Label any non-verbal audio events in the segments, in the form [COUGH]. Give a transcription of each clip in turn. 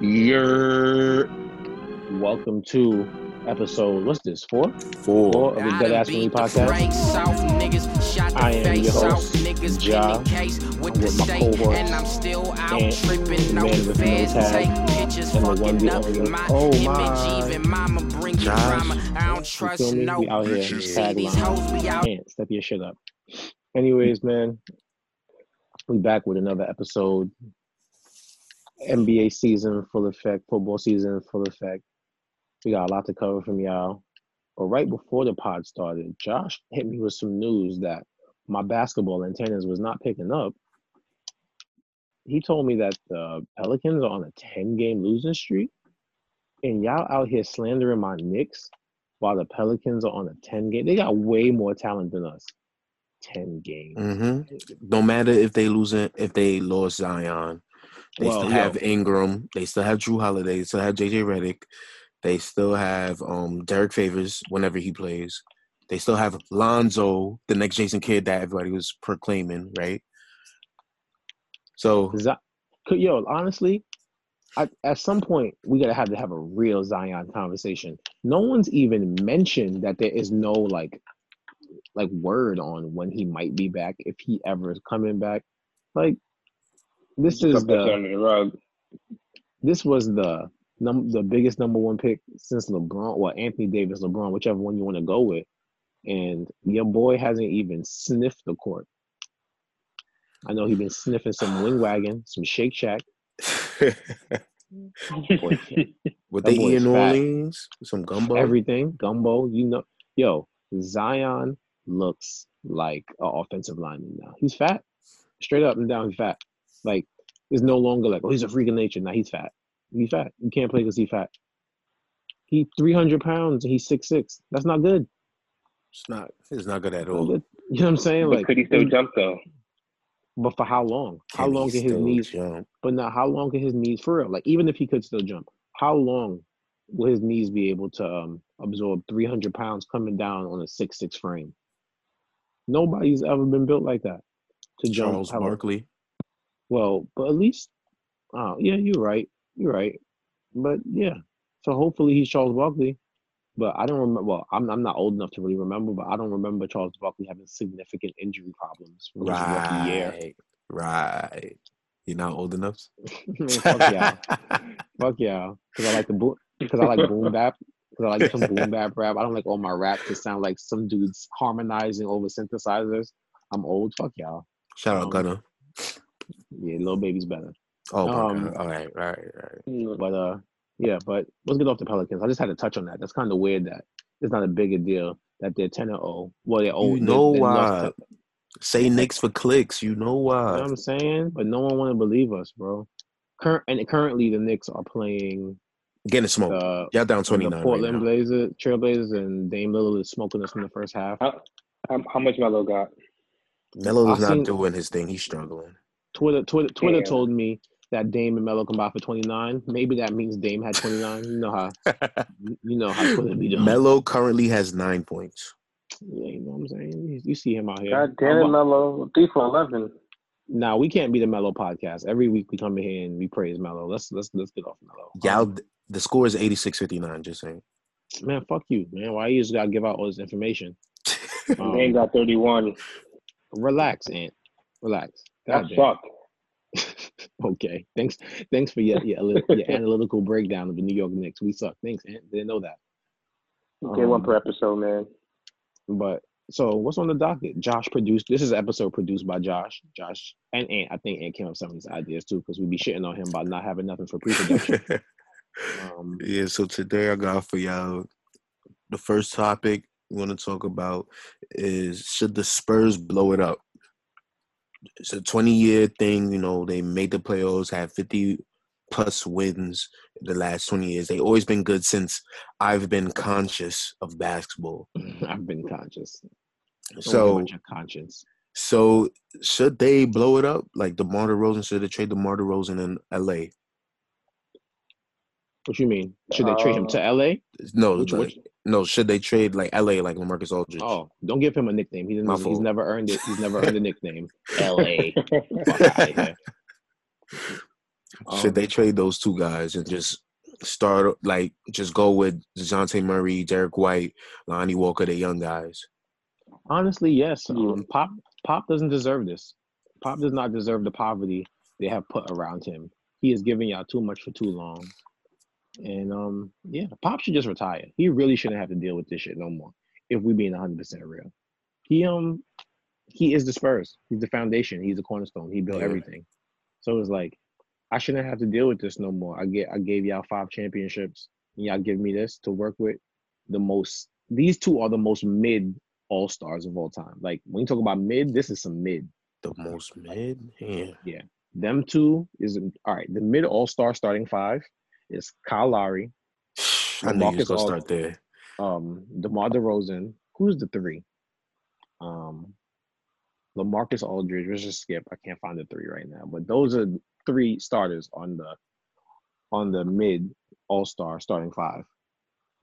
You're welcome to episode. What's this? Four? Four. Four of the Dead Ass Family podcast. I am your host, Ja, with my cohort, and I'm still out and tripping. the No man with no feds tag, take pictures, and the one fucking the up my oh image. my. Even mama bring you Josh. drama. I don't You trust feel me? no. We out here. See these Tagline. hoes, we out Man, step your shit up. Anyways, man, we back with another episode. NBA season full effect, football season full effect. We got a lot to cover from y'all. But right before the pod started, Josh hit me with some news that my basketball antennas was not picking up. He told me that the Pelicans are on a 10 game losing streak. And y'all out here slandering my Knicks while the Pelicans are on a 10 game. They got way more talent than us. 10 games. hmm No matter if they losing, if they lost Zion, they Well, still yo. have Ingram. They still have Jrue Holiday. They still have JJ Redick. They still have um Derrick Favors whenever he plays. They still have Lonzo, the next Jason Kidd that everybody was proclaiming, right? So Z- could- yo, honestly, I, at some point we gotta have to have a real Zion conversation. No one's even mentioned that there is no like, like word on when he might be back, if he ever is coming back. Like, this is the under the rug. this was the num the biggest number one pick since LeBron, well Anthony Davis, LeBron, whichever one you want to go with, and your boy hasn't even sniffed the court. I know he's been sniffing some wing wagon, some Shake Shack. [LAUGHS] Boy, what That they eat in New. Orleans, some gumbo. everything, gumbo, you know. Yo, Zion looks like an offensive lineman now. He's fat, straight up and down. He's fat. Like it's no longer like, oh, he's a freak of nature. Now he's fat. He's fat. You can't play because he's fat. He three hundred pounds and he's six six. That's not good. it's not. It's not good at all. You know what I'm saying? But Like, could he still jump though? but for how long? How Can he long can his still knees? jump? But now, how long can his knees for real? Like, even if he could still jump, how long will his knees be able to um, absorb 300 pounds coming down on a six six frame? Nobody's ever been built like that to jump. Charles how- Barkley. Well, but at least, oh yeah, you're right. You're right. But yeah, so hopefully he's Charles Barkley. But I don't remember. Well, I'm I'm not old enough to really remember, but I don't remember Charles Barkley having significant injury problems from his rookie year. Right. Right. You're not old enough. [LAUGHS] Fuck yeah. Fuck yeah, because I like the boom, because I like boom bap, because I like some boom [LAUGHS] bap rap. I don't like all my rap to sound like some dudes harmonizing over synthesizers. I'm old. Fuck y'all. Shout out Um, Gunner. Yeah, little baby's better. Oh um. All right. All right. All right. But uh, yeah. But let's get off the Pelicans. I just had to touch on that. That's kind of weird that it's not a bigger deal that they're ten and zero. Well, they're old. You know they, why? to- Say Knicks for clicks. You know you why? know what I'm saying? But no one want to believe us, bro. Current and currently the Knicks are playing Getting smoked. the Y'all down 29 right Portland now. Blazers, Trailblazers, and Dame Lillard is smoking us in the first half. How, how, how much Melo got? Melo is not seen- doing his thing. He's struggling. Twitter, Twitter, Twitter Damn. told me that Dame and Melo combined for 29. Maybe that means Dame had 29. You know how, [LAUGHS] you know how Twitter be doing. Melo currently has nine points. Yeah, you know what I'm saying? You, you see him out here. God damn it, Melo. Three for eleven. Now we can't be the Melo podcast. Every week we come in here and we praise Melo. Let's let's let's get off Melo. Y'all, the score is 86-59, Just saying. man, fuck you, man. Why you just gotta give out all this information? Um, [LAUGHS] Dame got thirty one. relax, Ant. Relax. That God sucked. [LAUGHS] okay. Thanks. Thanks for your your, [LAUGHS] your analytical breakdown of the New York Knicks. We suck. Thanks, Ant. Didn't know that. Get one Um, per episode, man. But so what's on the docket? Josh produced. This is an episode produced by Josh. Josh and Ant. I think Ant came up with some of these ideas too, because we'd be shitting on him about not having nothing for pre-production. [LAUGHS] um, yeah, so today I got for y'all the first topic we want to talk about is should the Spurs blow it up? It's a 20 year thing, you know, they made the playoffs, had 50 plus wins the last 20 years. They've always been good since I've been conscious of basketball. [LAUGHS] I've been conscious. So conscience. So should they blow it up like DeMar DeRozan? Should they trade DeMar DeRozan in LA? What you mean? Should they trade him to Uh, LA? No, Which- which- no. Should they trade like LA like LaMarcus Aldridge? Oh, don't give him a nickname. He didn't. He's never earned it. He's never earned a nickname. [LAUGHS] LA. Fuck. Should Um, they trade those two guys and just start like just go with Dejounte Murray, Derrick White, Lonnie Walker, the young guys? Honestly, yes. Um, Pop Pop doesn't deserve this. Pop does not deserve the poverty they have put around him. He is giving y'all too much for too long. And um, yeah, Pop should just retire. He really shouldn't have to deal with this shit no more. If we being hundred percent real, he um, he is the Spurs. He's the foundation. He's the cornerstone. He built Yeah. everything. So it's like, I shouldn't have to deal with this no more. I get, I gave y'all five championships, and y'all give me this to work with. The most, these two are the most mid all stars of all time. Like when you talk about mid, this is some mid. The most mid? Yeah. Yeah. Them two is all right. The mid all star starting five is Kyle Lowry, I knew you was LaMarcus gonna Aldridge. start there. um, DeMar DeRozan. Who's the three? Um, LaMarcus Aldridge. Let's just skip. I can't find the three right now, but those are three starters on the on the mid All Star starting five.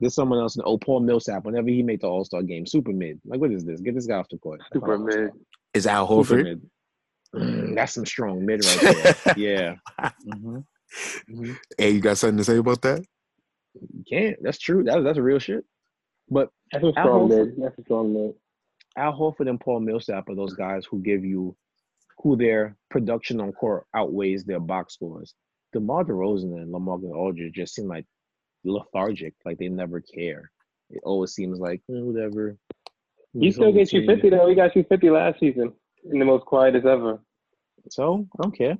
There's someone else. Oh, Paul Millsap. Whenever he made the All Star game, super mid. Like, what is this? Get this guy off the court. Super mid. Is Al Super Horford? Mm, That's some strong mid right [LAUGHS] there. yeah. [LAUGHS] Mhm. Mhm. Hey, you got something to say about that? You can't. That's true. That, that's real shit. But That's a strong man. That's a strong mid. Al Horford and Paul Millsap are those guys who give you who their production on court outweighs their box scores. DeMar DeRozan and LaMarcus Aldridge just seem like lethargic, like they never care. It always seems like eh, whatever. He He's still on the gets you 50 though. He got you 50 last season in the most quietest ever. So I don't care.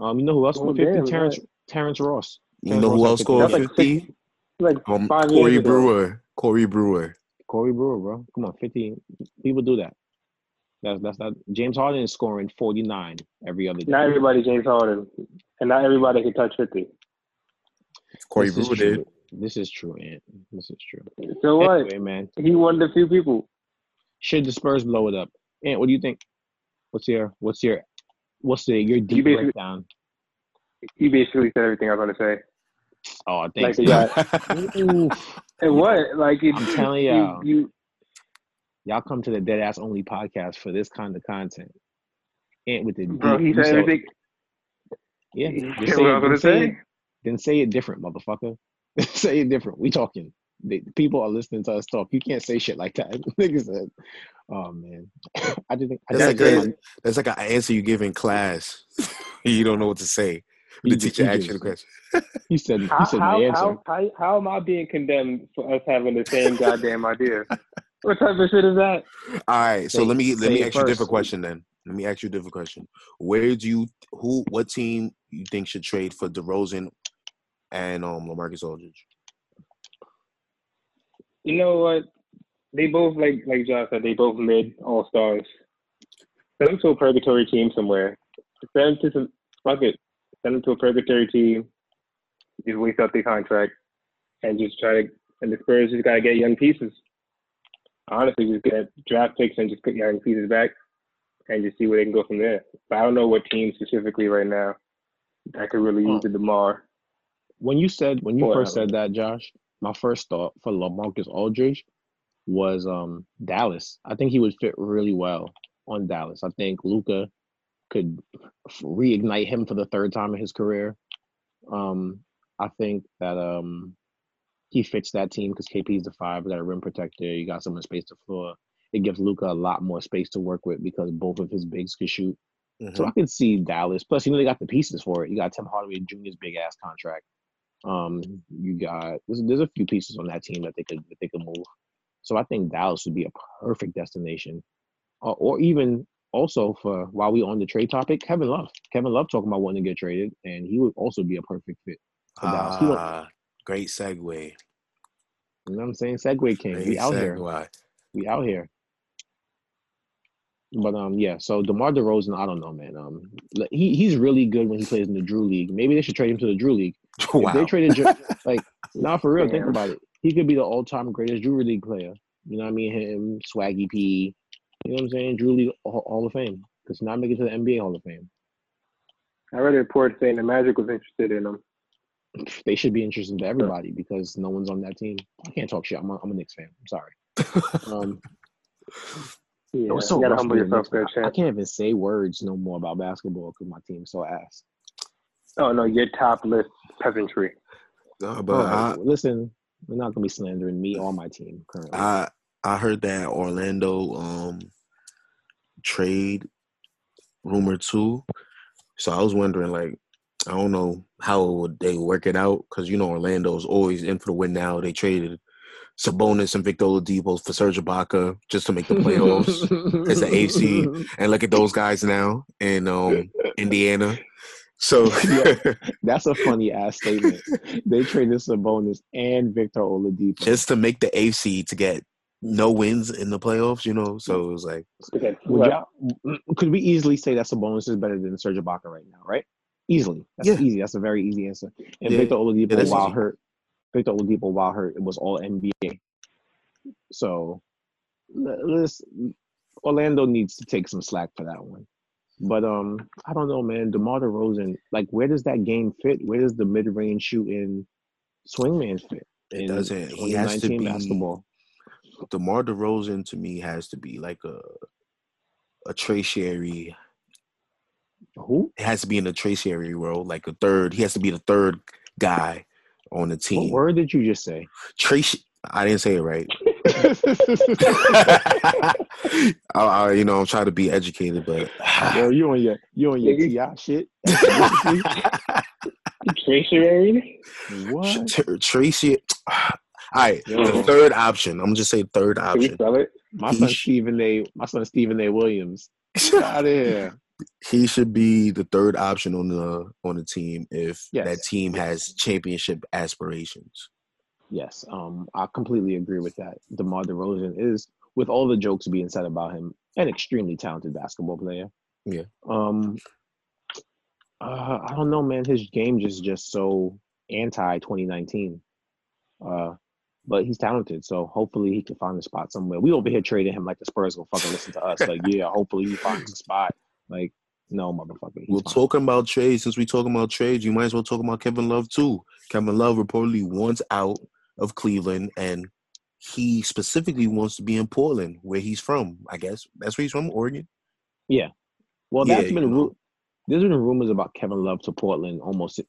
Um, you know who else Oh, scored fifty? damn, Terrence right. Terrence Ross. You Terrence know who else scored That's like 50? six- Like Um, Corey years ago. Brewer. Corey Brewer. Corey Brewer, bro. Come on, fifty people do that. That's that's not James Harden is scoring forty nine every other day. Not everybody James Harden, and not everybody can touch 50. Corey This Brewer did. This is true, Ant. This is true. So what? Anyway, man, He one of the few people. should the Spurs blow it up? Ant, what do you think? What's your what's your what's the your deep basically- breakdown? He basically said everything I was going to say. Oh, Like thanks. got, [LAUGHS] Oof. and what? Like it, I'm telling you- y'all. you, Y'all come to the Dead Ass Only podcast for this kind of content. And with the bro. deep- He said said- everything. Yeah, just say what I it, was say say. it, then say it different, motherfucker. [LAUGHS] say it different. We talking. They, people are listening to us talk. You can't say shit like that. [LAUGHS] Nigga said, "Oh man, [LAUGHS] I just think I That's just like a, that's like an answer you give in class. [LAUGHS] you don't know what to say. The He just- teacher he asks you the question. He said, he How, said how, my answer. how, how, how am I being condemned for us having the same goddamn idea? What type of shit is that? All right, so Say- let me let me it ask you a different question then. Let me ask you a different question. Where do you who what team you think should trade for DeRozan and um LaMarcus Aldridge? You know what? They both like like Josh said. They both mid all stars. Send them to a purgatory team somewhere. Send them to some fuck it. Send them to a purgatory team. Just waste out their contract and just try to. And the Spurs just gotta get young pieces. Honestly, just get draft picks and just put young pieces back and just see where they can go from there. But I don't know what team specifically right now that could really use the DeMar. when you said when you Boy, first said that, Josh, my first thought for LaMarcus Aldridge was um Dallas. I think he would fit really well on Dallas. I think Luka could reignite him for the third time in his career. Um, I think that um he fits that team because KP's the five. Got a rim protector. You got someone space the floor. It gives Luka a lot more space to work with because both of his bigs could shoot. So Mhm. I could see Dallas. Plus, you know, they got the pieces for it. You got Tim Hardaway Jr.'s big ass contract. Um, you got there's, there's a few pieces on that team that they could that they could move. So I think Dallas would be a perfect destination, uh, or even also for while we on the trade topic, Kevin Love. Kevin Love talking about wanting to get traded, and he would also be a perfect fit for Dallas. He Ah, great segue. you know what I'm saying? Segue King, we out here. We out here. But um, yeah. So DeMar DeRozan, I don't know, man. Um, he he's really good when he plays in the Drew League. Maybe they should trade him to the Drew League. [LAUGHS] If they traded, [LAUGHS] like, not for real. Think about it. He could be the all-time greatest Drew League player. You know what I mean? Him, Swaggy P. You know what I'm saying? Drew League Hall Hall of Fame. Because not make it to the NBA Hall of Fame. I read a report saying the Magic was interested in him. [LAUGHS] They should be interesting to everybody because no one's on that team. I can't talk shit. I'm a, I'm a Knicks fan. I'm sorry. Um, Yeah, so you gotta humble yourself there, I, I can't even say words no more about basketball because my team's so ass. Oh no, your top list peasantry. Uh, but All I, listen, we're not gonna be slandering me or my team currently. I I heard that Orlando um trade rumor too. So I was wondering, like, I don't know how would they work it out because you know Orlando's always in for the win. Now they traded Sabonis and Victor Oladipo for Serge Ibaka just to make the playoffs. as the AFC. [LAUGHS] and look at those guys now in um Indiana. So [LAUGHS] [LAUGHS] That's a funny ass statement. They traded Sabonis and Victor Oladipo. just to make the AFC to get no wins in the playoffs, you know. So it was like, Okay, Would y'all, could we easily say that Sabonis is better than Serge Ibaka right now? Right? Easily. That's Yeah. easy. That's a very easy answer. And Yeah. Victor Oladipo, Yeah, while easy. hurt, Victor Oladipo, while hurt, it was all NBA. So, l- let's Orlando needs to take some slack for that one. But um, I don't know, man. DeMar DeRozan, like, where does that game fit? Where does the mid-range shooting swingman fit? it doesn't. He has to 2019 be. basketball. DeMar DeRozan to me has to be like a a tertiary. Who? It has to be in the tertiary role, like a third. He has to be the third guy on the team. What word did you just say? Tracy, I didn't say it right. I, I, you know, I'm trying to be educated, but [SIGHS] Yo, you on your you on your Nigga. Ti shit? [LAUGHS] Tracery? what? Tr- Tracy. [SIGHS] All right, Yo. the third option. I'm gonna just say third option. spell it? My son sh- Stephen A. My son Stephen A. Williams. [LAUGHS] Out of here. he should be the third option on the on the team if Yes. that team has championship aspirations. Yes, um, I completely agree with that. DeMar DeRozan is, with all the jokes being said about him, an extremely talented basketball player. Yeah. Um. Uh, I don't know, man. His game just just so anti 2019. Uh, but he's talented, so hopefully he can find a spot somewhere. We over here trading him like the Spurs gonna fucking listen to us. Like, [LAUGHS] yeah, hopefully he finds a spot. Like, no, motherfucker. We're fine. talking about trades. Since we're talking about trades, you might as well talk about Kevin Love too. Kevin Love reportedly wants out of Cleveland, and he specifically wants to be in Portland, where he's from. I guess that's where he's from, Oregon. Yeah. Well, Yeah, that's you been know. ru- there's been rumors about Kevin Love to Portland almost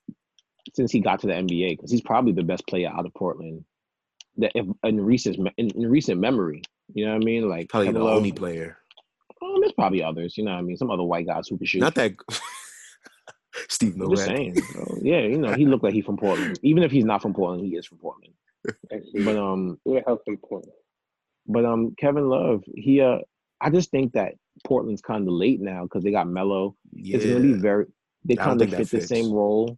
since he got to the NBA because he's probably the best player out of Portland that if, in recent in, in recent memory. You know what I mean? Like Probably Kevin the Love. only player. Um, there's probably others. You know what I mean? Some other white guys who can shoot. Not that [LAUGHS] Steve just Novak. saying. Yeah, you know he looked like he's from Portland. Even if he's not from Portland, he is from Portland. [LAUGHS] But um, What helps important? But um, Kevin Love, he uh, I just think that Portland's kind of late now because they got Melo. Yeah, It's gonna be very. They kind of fit the same role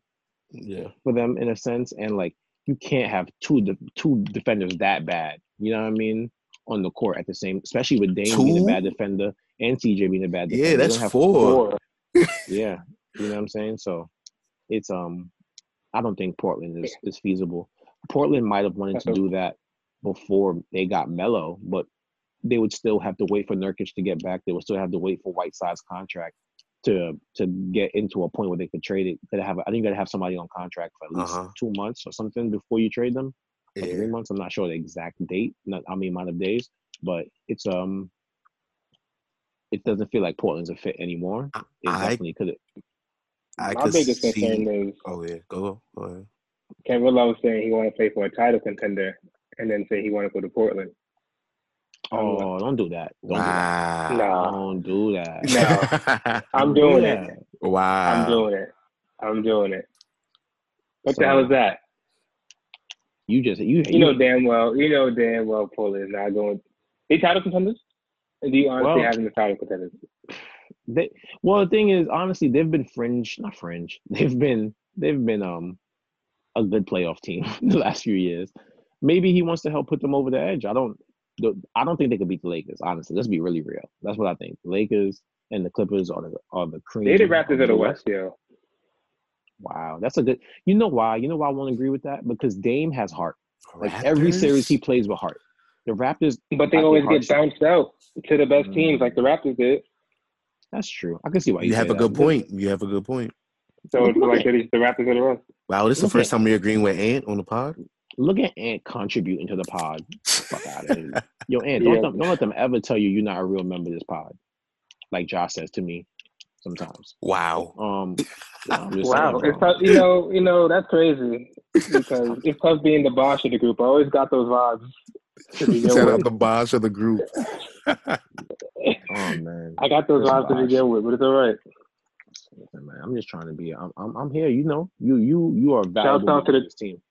yeah. for them in a sense, and like you can't have two de- two defenders that bad. You know what I mean? On the court at the same, especially with Dame being a bad defender and CJ being a bad defender. Yeah, that's don't have- four. Four. [LAUGHS] Yeah, you know what I'm saying. So it's um, I don't think Portland is is feasible. Portland might have wanted to do that before they got Melo, but they would still have to wait for Nurkic to get back. They would still have to wait for Whiteside's contract to to get into a point where they could trade it. Could have I think you gotta have somebody on contract for at least Uh-huh. two months or something before you trade them. Or three months. I'm not sure the exact date. Not I mean amount of days, but it's um. It doesn't feel like Portland's a fit anymore. It I definitely could. I My could biggest see. concern is Oh yeah, go go ahead. Kevin Love saying he want to play for a title contender, and then say he want to go to Portland. Oh, don't do that. Don't Wow. do that. Nah. Don't do that. No. [LAUGHS] I'm doing that. it. wow. I'm doing it. I'm doing it. What So- the hell is that? You just you You know damn well. You know damn well Portland is not going. They title contenders? And do you honestly Well- have them as title contenders? They, well, the thing is, honestly, they've been fringe, not fringe. [LAUGHS] They've been they've been um a good playoff team [LAUGHS] the last few years. Maybe he wants to help put them over the edge. I don't. I don't think they could beat the Lakers. Honestly, let's be really real. That's what I think. The Lakers and the Clippers are the are the cream. They the Raptors of the West. West, yo. Wow, that's a good. You know why? You know why I won't agree with that? Because Dame has heart. Like every series he plays with heart. The Raptors. But they always get bounced out to the best teams Mm. like the Raptors did. That's true. I can see why you, You have a good that. point. You have a good point. So it's Look like at- they're the Raptors of the West. Wow, this is the Okay. first time we're agreeing with Ant on the pod. Look at Ant contributing to the pod. Fuck out of here. [LAUGHS] Yo, Ant, don't, Yeah. them- don't let them ever tell you you're not a real member of this pod. Like Josh says to me. sometimes. Wow. Um, [LAUGHS] I'm Wow, saying, it's tough, you know, you know that's crazy because it's tough being the boss of the group. I always got those vibes. to [LAUGHS] begin Shout out the boss of the group. Oh man. I got those It's vibes to Bosh. begin with, but it's all right. Listen, man, I'm just trying to be. I'm, I'm, I'm here. You know, you, you, you are valuable Shout out to to the- this team.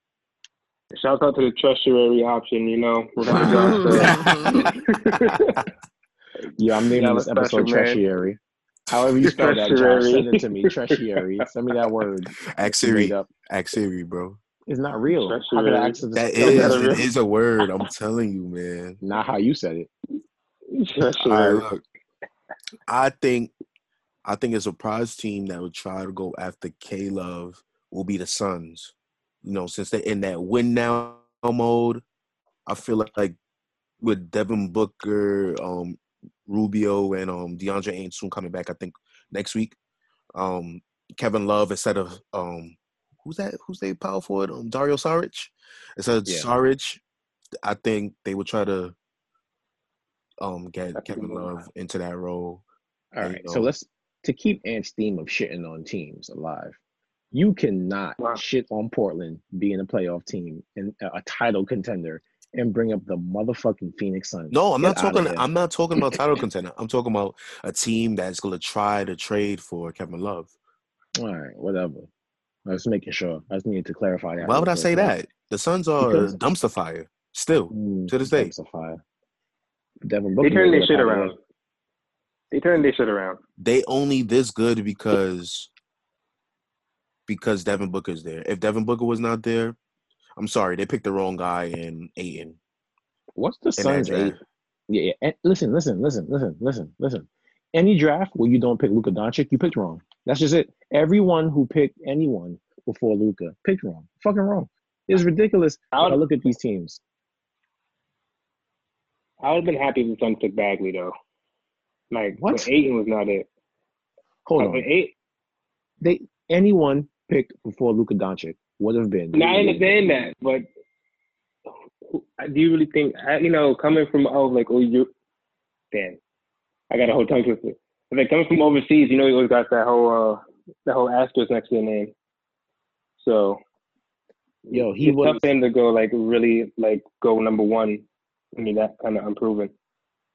Shout out to the treasury option, you know. whatever Josh said. Yeah, I'm naming this I'm a special episode man. Treasury. However you spell that, Josh, send it to me. Treasury. Send me that word. Ask you Siri. Siri, bro. It's not real. How could I Treasury. access the That spell it re- is a word. I'm telling you, man. Not how you said it. All Treasury. right, look. I think, I think a surprise team that would try to go after K Love will be the Suns. You know, since they're in that win now mode, I feel like, with Devin Booker, um, Rubio, and um, DeAndre Ayton soon coming back. I think next week. Um, Kevin Love instead of um, who's that? Who's they power forward? Um, Dario Saric. Instead of Yeah. Saric, I think they would try to um get Kevin. Love into that role. All right, you So let's to keep Ant's theme of shitting on teams alive. You cannot Wow. shit on Portland being a playoff team and a title contender and bring up the motherfucking Phoenix Suns. No, I'm not Get outta talking. I'm not talking about title [LAUGHS] contender. I'm talking about a team that's going to try to trade for Kevin Love. All right, whatever. I was making sure. I just needed to clarify that. Why would I say right? that? The Suns are Because- dumpster fire still. Mm, To this day. dumpster fire. Devin They Booker. turned made their shit out around. There. They turned their shit around. They only this good because because Devin Booker's there. If Devin Booker was not there, I'm sorry, they picked the wrong guy in Ayton. What's the in that Suns. Yeah, yeah. And listen, listen, listen, listen, listen, listen. Any draft where you don't pick Luka Doncic, you picked wrong. That's just it. Everyone who picked anyone before Luka picked wrong. Fucking wrong. It's ridiculous. I I would, look at these teams. I would have been happy if the Suns took Bagley though. Like What? Ayton was not it. Hold Like, on. Ayton, They anyone picked before Luka Doncic would have been. I understand that, but do you really think? You know, coming from oh, like oh, you, damn, I got a whole tongue twister. But like coming from overseas, you know, you always got that whole uh, that whole asterisk next to your name. So, Yo, he was tough for him to go like really like go number one. I mean, that kind of unproven.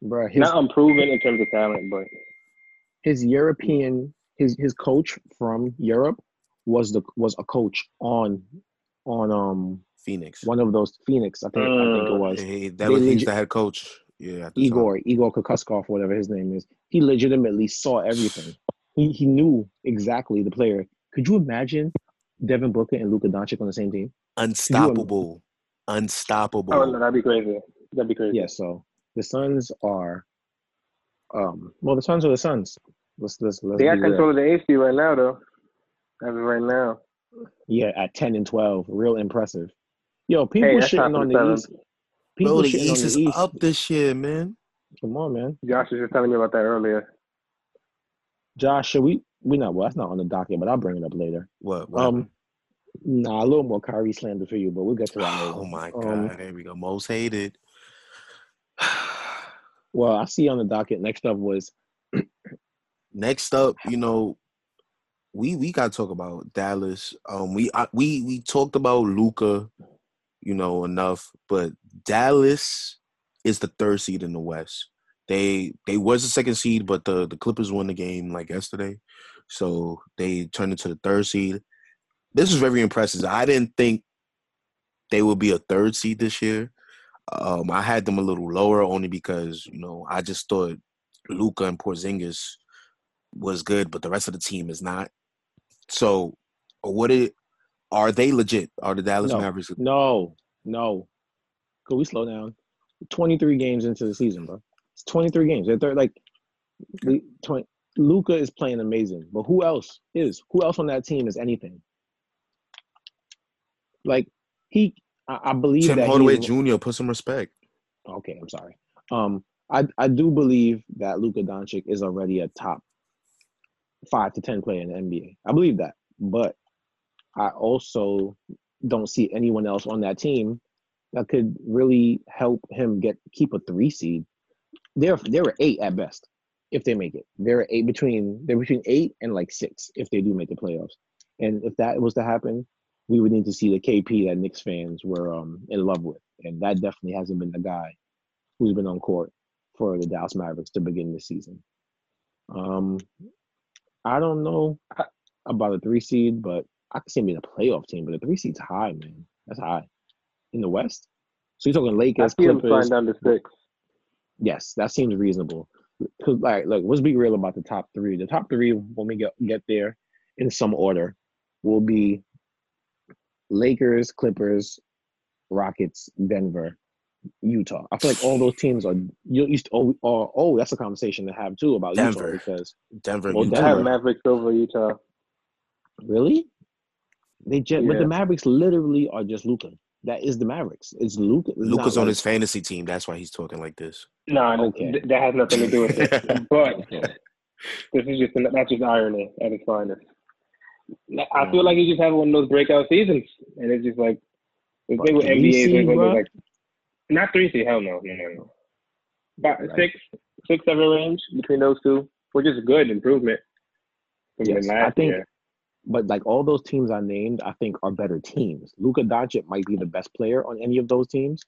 Bro. His Not unproven in terms of talent, but his European his his coach from Europe was the was a coach on on um Phoenix. one of those Phoenix. I think I think it Mm. was. Hey, that They was he's the head coach. Yeah, at the time. Igor, Igor Kokoskov, whatever his name is, he legitimately saw everything. He he knew exactly the player. Could you imagine Devin Booker and Luka Doncic on the same team? Unstoppable. Unstoppable. oh no, that'd be crazy. That'd be crazy. Yeah. So the Suns are, um, well, the Suns are the Suns. Let's let's let's They got be real. control of the AC right now, though. As of right now. Yeah, at ten and twelve, real impressive. Yo, people Hey, that's shitting on the the East. seventh. People Bro, the shitting East on is the East. up this year, man. Come on, man. Josh was just telling me about that earlier. Josh, should we? We not well. That's not on the docket, but I'll bring it up later. What? what Um, nah, a little more Kyrie slander for you, but we'll get to that happened? later. oh my Um, god, there we go. Most hated. Well, I see on the docket. Next up was Next up, you know, we we got to talk about Dallas. Um, we I, we we talked about Luka, you know, enough, but Dallas is the third seed in the West. They they was the second seed, but the the Clippers won the game like yesterday, so they turned into the third seed. This is very impressive. I didn't think they would be a third seed this year. Um, I had them a little lower only because you know I just thought Luka and Porzingis was good, but the rest of the team is not. So, what it are they legit? Are the Dallas No. Mavericks? no, no. Could we slow down? Twenty three games into the season, bro. It's twenty three games. They're, like, we, 20, Luka is playing amazing, but who else is? Who else on that team is anything? Like he, I, I believe Tim that Hardaway Jr. Put some respect. Okay, I'm sorry. Um, I I do believe that Luka Doncic is already a top five to ten player in the NBA. I believe that, but I also don't see anyone else on that team that could really help him get keep a three seed. They're they were eight at best. if they make it. They're eight between they're between eight and like six if they do make the playoffs. And if that was to happen, we would need to see the KP that Knicks fans were um in love with, and that definitely hasn't been the guy who's been on court for the Dallas Mavericks to begin the season. Um, I don't know about a three seed, but I can see him being a playoff team. But a three seed's high, man. That's high in the West. So you're talking I Lakers, see him Clippers. flying down to six. Yes, that seems reasonable. Cause like, look, let's be real about the top three. The top three, when we get get there, in some order, will be Lakers, Clippers, Rockets, Denver, Utah. I feel like all those teams are you used to, oh, oh oh that's a conversation to have too about Denver. Utah because Denver, Well, Utah. Have Denver. Mavericks over Utah. really they just but the Mavericks literally are just Luka. That is the Mavericks. It's Luka. Luka's on his fantasy team. That's why he's talking like this. No, no, Okay. th- that has nothing to do with it. [LAUGHS] But this is just that's just irony at its finest. I feel like he's just having one of those breakout seasons, and it's just like But thing with NBA is seed, when bruh? they're like not three seed, hell no, no, no, no. About Right. six, six, seven range between those two, which is good improvement Yes, I think- year. But like all those teams I named, I think are better teams. Luka Doncic might be the best player on any of those teams,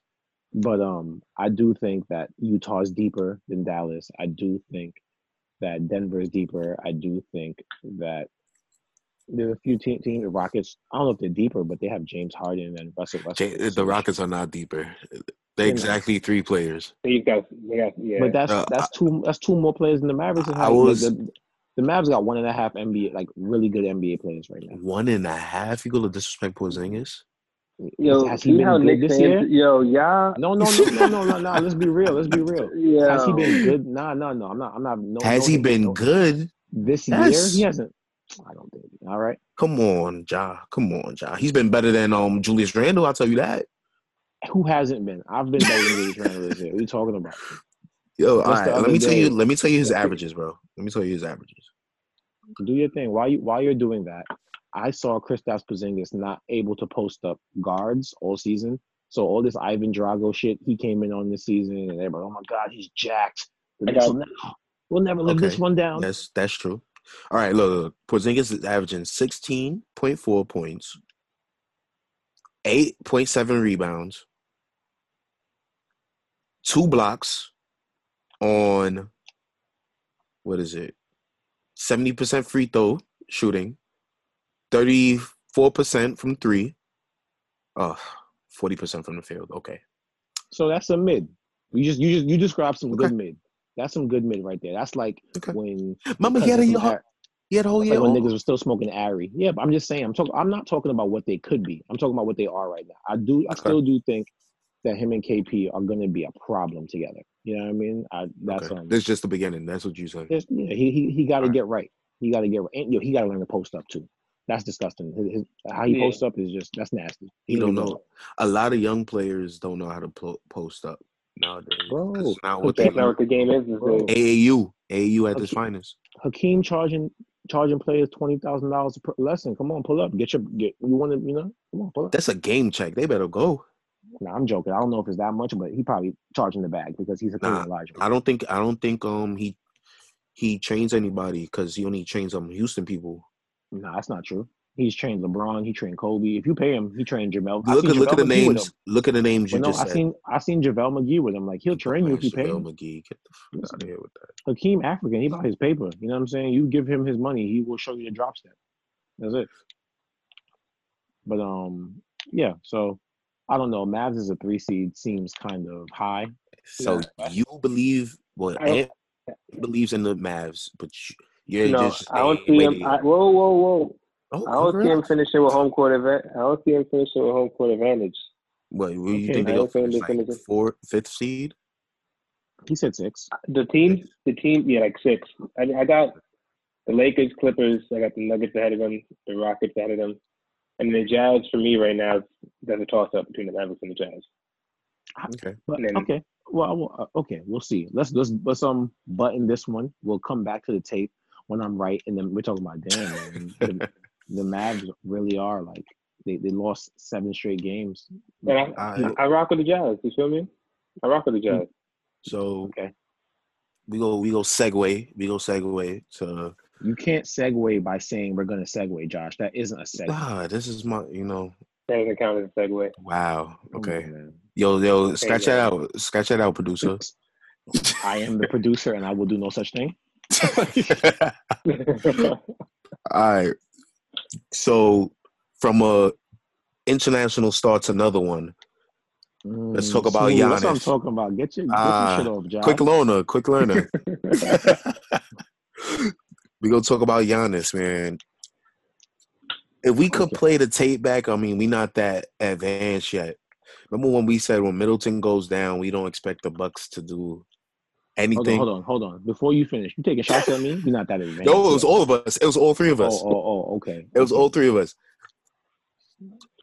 but um, I do think that Utah is deeper than Dallas. I do think that Denver is deeper. I do think that there's a few te- teams, the Rockets. I don't know if they're deeper, but they have James Harden and Russell Westbrook. Ja- the Rockets are not deeper. They're They're exactly three players. He's got, he got, yeah. But that's Uh, that's two that's two more players than the Mavericks. I have. The- was- the, the Mavs got one and a half NBA like really good NBA players right now. One and a half. You gonna disrespect Porzingis? yo, has he been how good Nick this fans, year? yo, yeah, No, no, no, no, no, no, no. Let's be real. Let's be [LAUGHS] real. yeah. Has he been good? Nah, no, no. I'm not. I'm not. No, Has no he been no- good? this Yes. year? He hasn't. I don't think. All right. Come on, Ja. Come on, Ja. He's been better than um Julius Randle. I'll tell you that. Who hasn't been? I've been better than Julius Randle this year. What are you talking about? Yo, all Just right. Let other me tell you. Let me tell you his averages, bro. Let me tell you his averages. Do your thing. While you while you're doing that, I saw Kristaps Porzingis not able to post up guards all season. So all this Ivan Drago shit, he came in on this season, and everybody, oh my god, he's jacked. The I Knicks got- will never, we'll never live this one down. That's that's true. All right, look, look. Porzingis is averaging sixteen point four points, eight point seven rebounds, two blocks on what is it? Seventy percent free throw shooting, thirty four percent from three, uh, forty percent from the field. Okay, So that's a mid. You just you just you described some Okay. good mid. That's some good mid right there. That's like Okay. when Mama, he had a Cousins year. from Ar- He had a whole year. like when niggas were still smoking Ari. Yeah, but I'm just saying. I'm talking. I'm not talking about what they could be. I'm talking about what they are right now. I do. I Okay. still do think that him and KP are going to be a problem together. You know what I mean? I, that's Okay. um. This is just the beginning. That's what you said. there's- yeah, he he he got to get right. He got to get right. And, yo, he got to learn to post up too. That's disgusting. His, his, how he Yeah. posts up is just that's nasty. You don't don't even know. A lot of young players don't know how to po- post up nowadays. 'cause Bro, it's not what That's not what the game is. these Bro. days. AAU, AAU at its Okay. finest. Hakeem charging charging players twenty thousand dollars per lesson. Come on, pull up. Get your get. You want to? You know? Come on, pull up. That's a game check. They better go. Nah, I'm joking. I don't know if it's that much, but he probably charging the bag because he's a Nah, Elijah. I don't think. I don't think. Um, he he trains anybody because he only trains um Houston people. No, that's not true. He's trained LeBron. He trained Kobe. If you pay him, he trained Jamel. Look at look at the McGee names. Look at the names you But no, just I said. seen I seen JaVale McGee with him. Like he'll train you if you pay JaVale him. McGee. Get the fuck out of here with that. Hakeem African. He bought his paper. You know what I'm saying? You give him his money, he will show you the drop step. That's it. But um, yeah. So I don't know. Mavs is a three seed seems kind of high. So Yeah. you believe well, I don't- Ant believes in the Mavs, but you, you're No, just. I don't see him. I, whoa, whoa, whoa! Oh, I don't see him congrats. finishing with home court advantage. I don't see him finishing with home court advantage. What, what do you Okay. think they go finish like finish it. fourth, fifth seed? He said six. The team, the team, yeah, like six. I, I got the Lakers, Clippers. I got the Nuggets ahead of them, the Rockets ahead of them, and the Jazz. For me, right now, there's a toss up between the Mavericks and the Jazz. Okay. But then- okay. Well, I will- uh, okay. We'll see. Let's let's let's um button this one. We'll come back to the tape when I'm right, and then we're talking about damn. [LAUGHS] Man, the, the Mavs really are like they, they lost seven straight games. And I, I- I rock with the Jazz. You feel me? I rock with the Jazz. So Okay. we go we go segue. We go segue to You can't segue by saying we're gonna segue, Josh. That isn't a segue. ah, this is my you know That doesn't count as a segue. wow. Okay. on, man. Yo, yo, scratch that out. Scratch that out, producer. I am the producer, and I will do no such thing. [LAUGHS] [LAUGHS] All right. So from a international star to another one. Let's talk Mm, about see, That's what I'm talking about. Get your, get your shit off, Josh. Quick learner, quick learner. [LAUGHS] [LAUGHS] we gonna talk about Giannis, man. If we could Okay. play the tape back, I mean, we not that advanced yet. Remember when we said when Middleton goes down, we don't expect the Bucks to do Hold on, anything. hold on, hold on. Before you finish, you taking shots at me? You're not that advanced. No, it was all of us. It was all three of Oh, us. oh, oh, okay. It was all three of us.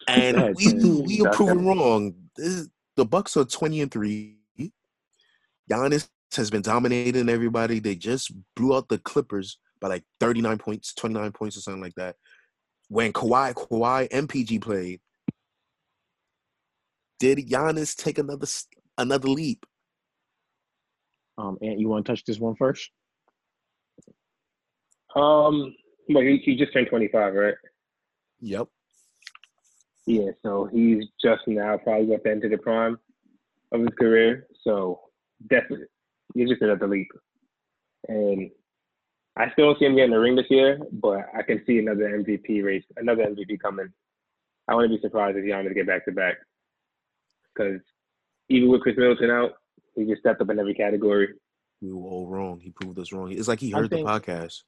And ahead, we we are proven wrong. This the Bucks are twenty and three. Giannis has been dominating everybody. They just blew out the Clippers by like thirty nine points, twenty nine points, or something like that. When Kawhi, Kawhi, MPG played, did Giannis take another another leap? Um, and you want to touch this one first? um, well, he, he just turned 25, right? Yep. Yeah, so he's just now probably up into the prime of his career. So definitely, he's just another leap. And I still don't see him getting a ring this year, but I can see another MVP race, another MVP coming. I wouldn't be surprised if Giannis get back to back. Because even with Khris Middleton out, he just stepped up in every category. We were all wrong. He proved us wrong. It's like he heard think- the podcast.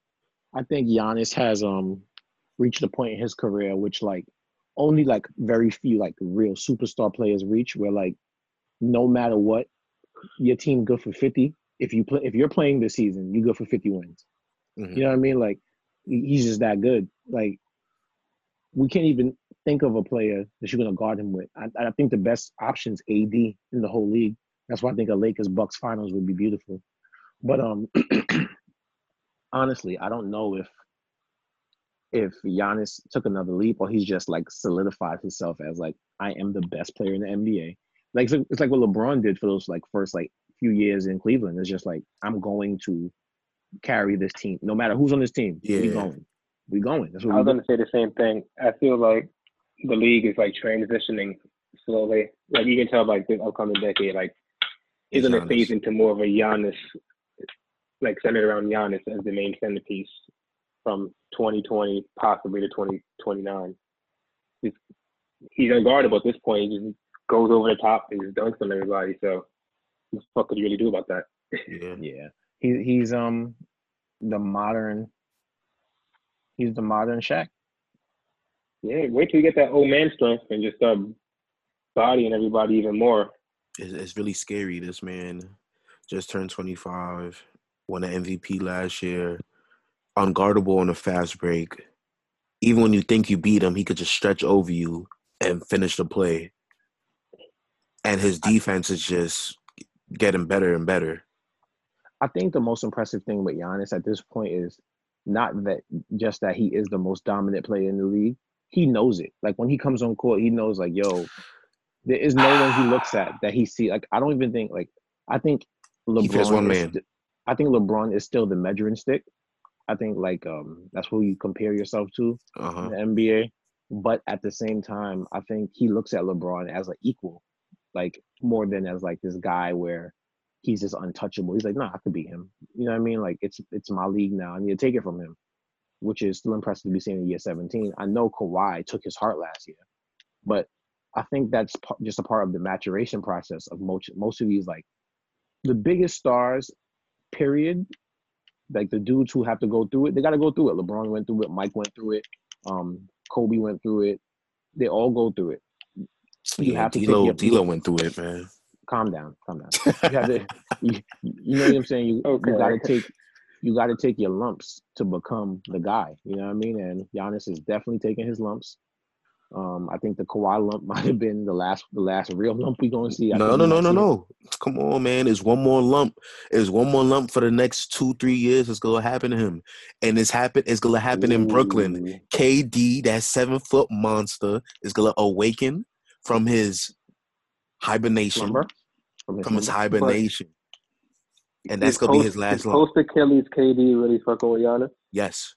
I think Giannis has um reached a point in his career which like only like very few like real superstar players reach where like no matter what your team good for 50 if you play if you're playing this season you go for 50 wins Mhm. you know what i mean like he's just that good like we can't even think of a player that you're going to guard him with I, I think the best option's ad in the whole league that's why i think a lakers bucks finals would be beautiful but um [CLEARS THROAT] honestly i don't know if if Giannis took another leap or he's just like solidified himself as like I am the best player in the NBA. Like it's, it's like what LeBron did for those like first like few years in Cleveland. It's just like I'm going to carry this team no matter who's on this team. Yeah. We going. We going. That's what I was going to say the same thing. I feel like the league is like transitioning slowly. Like you can tell, like this upcoming decade, like it's It's going to phase into more of a Giannis, like centered around Giannis as the main centerpiece from 2020 possibly to 2029. He's, he's unguardable at this point. He just goes over the top and just dunks on everybody. So what the fuck could you really do about that? Yeah. [LAUGHS] Yeah. He he's um the modern he's the modern Shaq. Yeah, wait till you get that old man strength and just start bodying everybody even more. It's, it's really scary. This man just turned 25, won an MVP last year, unguardable on a fast break. Even when you think you beat him, he could just stretch over you and finish the play. And his defense is just getting better and better. I think the most impressive thing with Giannis at this point is not that just that he is the most dominant player in the league. He knows it. Like when he comes on court, he knows like, yo, there is no one he looks at [SIGHS] that he see. Like I don't even think like I think LeBron. One is man. st- I think LeBron is still the measuring stick. I think like um that's who you compare yourself to Uh in huh. the NBA. But at the same time, I think he looks at LeBron as an equal, like more than as like this guy where he's just untouchable. He's like, nah, I could beat him. You know what I mean? Like it's it's my league now. I need to take it from him, which is still impressive to be seen in year 17. I know Kawhi took his heart last year, but I think that's pa- just a part of the maturation process of most most of these like the biggest stars, period. Like the dudes who have to go through it, they got to go through it. LeBron went through it. Mike went through it. Um, Kobe went through it. They all go through it. You Yeah, have to take D'Lo, D'Lo went through it, man. Calm down, calm down. You have to, [LAUGHS] you, you know what I'm saying. You Okay. you got to take you got to take your lumps to become the guy. You know what I mean? And Giannis is definitely taking his lumps. Um, I think the Kawhi lump [LAUGHS] might have been the last the last real lump we're gonna see. I No, no, no, no, no. Come on, man. It's one more lump. It's one more lump for the next two, three years. It's gonna happen to him, and it's happen. It's gonna happen in Brooklyn. KD, that seven foot monster, is gonna awaken from his hibernation. From his From his hibernation. and that's gonna be his last is loan. Post Achilles KD really fucking with Giannis? Yes.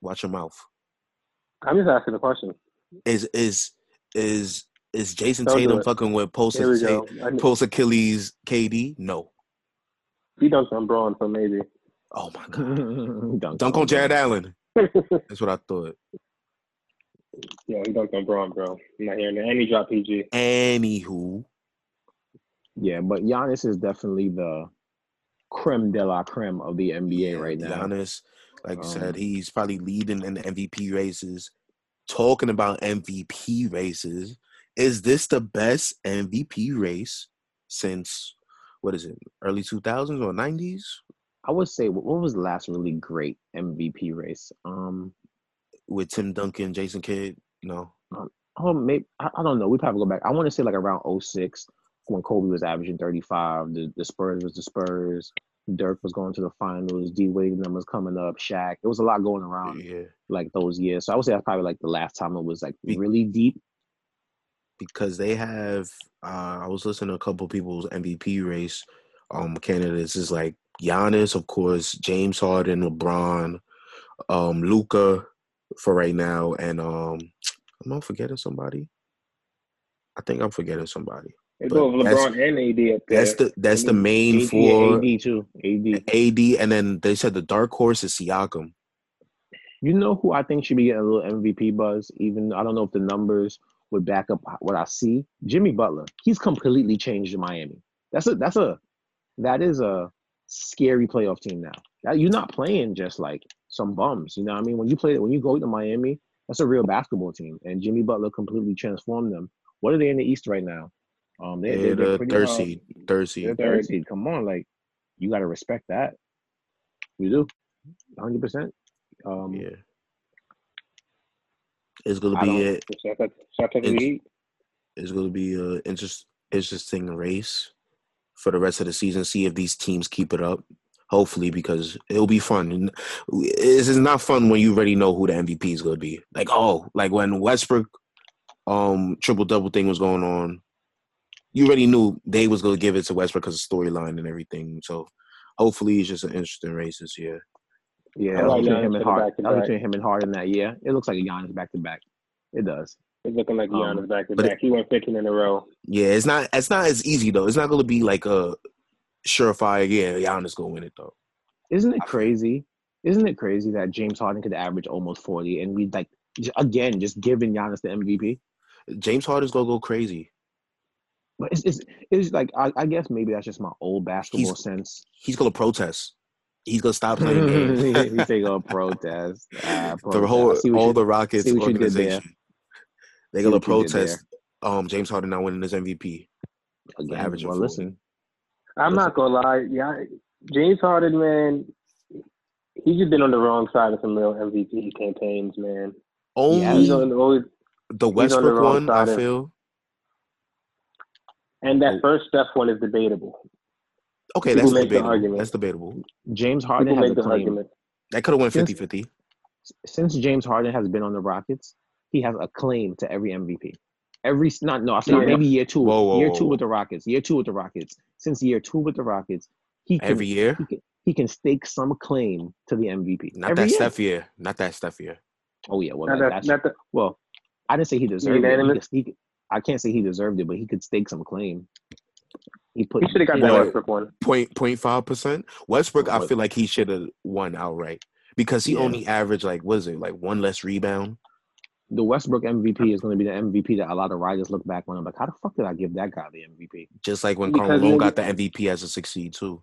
Watch your mouth. I'm just asking a question. Is is is is Jayson Don't Tatum fucking with post Here we go. I, post Achilles KD? No. he dunked on Braun, so maybe. Oh my [LAUGHS] god. Dunk, Dunk on Jared Allen. [LAUGHS] That's what I thought. yeah, he dunked on Braun, bro. I'm not hearing that. And he dropped PG. Anywho, Yeah, but Giannis is definitely the creme de la creme of the NBA right now. Giannis, like you said, Um, he's probably leading in the MVP races. Talking about MVP races, is this the best MVP race since what is it, early two thousands or nineties? I would say what was the last really great MVP race? Um, With Tim Duncan, Jason Kidd? No. oh, maybe I, I don't know. We probably go back. I want to say like around 06 when Kobe was averaging 35. The, the Spurs was the Spurs. Dirk was going to the finals. D Wade and them was coming up. Shaq. It was a lot going around Yeah. like those years. So I would say that's probably like the last time it was like Be- really deep. because they have uh I was listening to a couple people's MVP race um candidates is like Giannis, of course, James Harden, LeBron, um, Luka for right now, and um am I forgetting somebody? I think I'm forgetting somebody. But both LeBron and AD up there. That's the that's the main AD, four AD too. AD. AD, and then they said the dark horse is Siakam. You know who I think should be getting a little MVP buzz? Even I don't know if the numbers would back up what I see. Jimmy Butler. He's completely changed Miami. That's a that's a that is a scary playoff team now. That, you're not playing just like some bums. You know what I mean? When you play when you go to Miami, that's a real basketball team. And Jimmy Butler completely transformed them. What are they in the East right now? Um, they, They're they're, the pretty, third seed. Third seed. third seed. Come on, like you got to respect that. You do, hundred percent. Um, Yeah. It's gonna be it. Shout out, shout out to the It's- It's going to be a interest, interesting race for the rest of the season. See if these teams keep it up. Hopefully, because it'll be fun. It's it's not fun when you already know who the MVP is going to be. Like, oh, like when Westbrook um triple double thing was going on, you already knew they was going to give it to Westbrook because of storyline and everything. So hopefully, it's just an interesting race this year. Yeah, I that was like between him and the Harden. back-to-back. That between him and Harden that year. It looks like a Giannis back to back. It does. It's looking like Um, Giannis back to back. He went 15 in a row. Yeah, it's not it's not as easy though. It's not going to be like a surefire. Yeah, Giannis going to win it though. Isn't it crazy? Isn't it crazy that James Harden could average almost forty, and we like again just giving Giannis the MVP? James Harden's going to go crazy. But it's it's, it's like I, I guess maybe that's just my old basketball sense. he's gonna protest. He's gonna stop playing games. you say go protest. [LAUGHS] Ah, the protest. I whole all you- the Rockets see what you did there. organization. They're gonna what you did protest um James Harden not winning his MVP. again, averaging well, listen, I'm not gonna lie, yeah, James Harden, man, he's just been on the wrong side of some real MVP campaigns, man. Only Yeah, He's on always, the on the Westbrook one, I side of- feel. And that first Steph one is debatable. Okay, People that's debatable. argument. That's debatable. James Harden People has a claim. argument. That could have went Since- 50-50. Since James Harden has been on the Rockets, he has a claim to every MVP. Every not no, I think Yeah. maybe year two, Whoa, whoa, year two whoa. with the Rockets, year two with the Rockets. Since year two with the Rockets, he can Every year. he can, he can stake some claim to the MVP. Not every that year. Steph year. Not that Steph year. Oh yeah, well Not that, that, that's not the, well. I didn't say he deserved it. He he could, I can't say he deserved it, but he could stake some claim. He put. he should have got he- that Westbrook one. Point point five percent. Westbrook, I feel like he should have won outright. Because he Yeah. only averaged like what is it, like one less rebound? The Westbrook MVP is going to be the MVP that a lot of writers look back on. I'm like, how the fuck did I give that guy the MVP? Just like when Because Carl he- Malone got the MVP as a six seed too.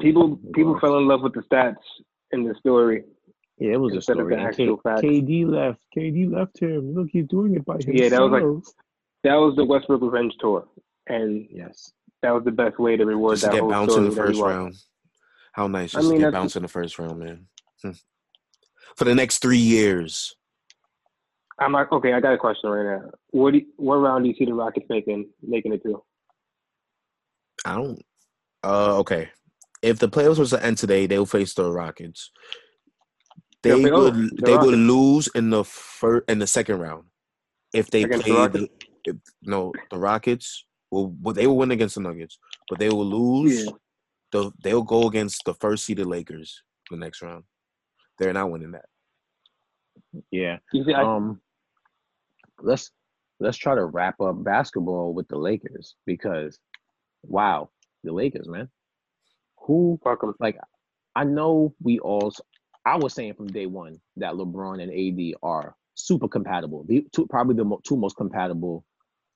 People it people fell in love with the stats in the story. Yeah, it was a Instead of story. the K- KD left. KD left him. Look, he's doing it by himself. Yeah, that was like- That was the Westbrook revenge tour, and yes. that was the best way to reward Just to get bounced in the first round. How nice I just mean, to get bounced in the first round, man. Hmm. For the next three years. I'm like, okay, I got a question right now. What do you, what round do you see the Rockets making making it to? I don't uh okay. If the playoffs was to end today, they'll face the Rockets. They'll They oh, would the they would lose in the first in the second round. If they Against the played Rockets? If, no, the Rockets will well, they will win against the Nuggets, but they will lose Yeah. the they'll go against the first seeded Lakers the next round. They're not winning that. Yeah. See, I, Um, let's let's try to wrap up basketball with the Lakers because, wow, the Lakers, man. Who like? I know we all. I was saying from day one that LeBron and AD are super compatible. The two, probably the mo- two most compatible,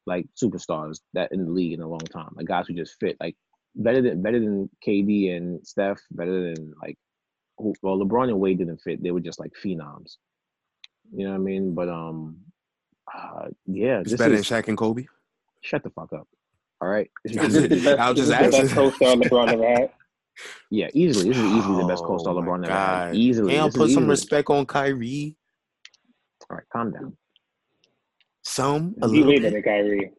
like superstars that in the league in a long time. Like guys who just fit like better than better than KD and Steph. Better than like, who, well, LeBron and Wade didn't fit. They were just like phenoms. You know what I mean? But um, uh, yeah, It's better is, than Shaq and Kobe. shut the fuck up. All right. [LAUGHS] Is Is this it- the best, I was just this the best asking. co-star LeBron ever had? Yeah, easily. This is easily the best Oh co-star my LeBron ever had. Easily. Damn, This is put some easily. respect on Kyrie. All right, calm down. Some a He little way bit. better than Kyrie.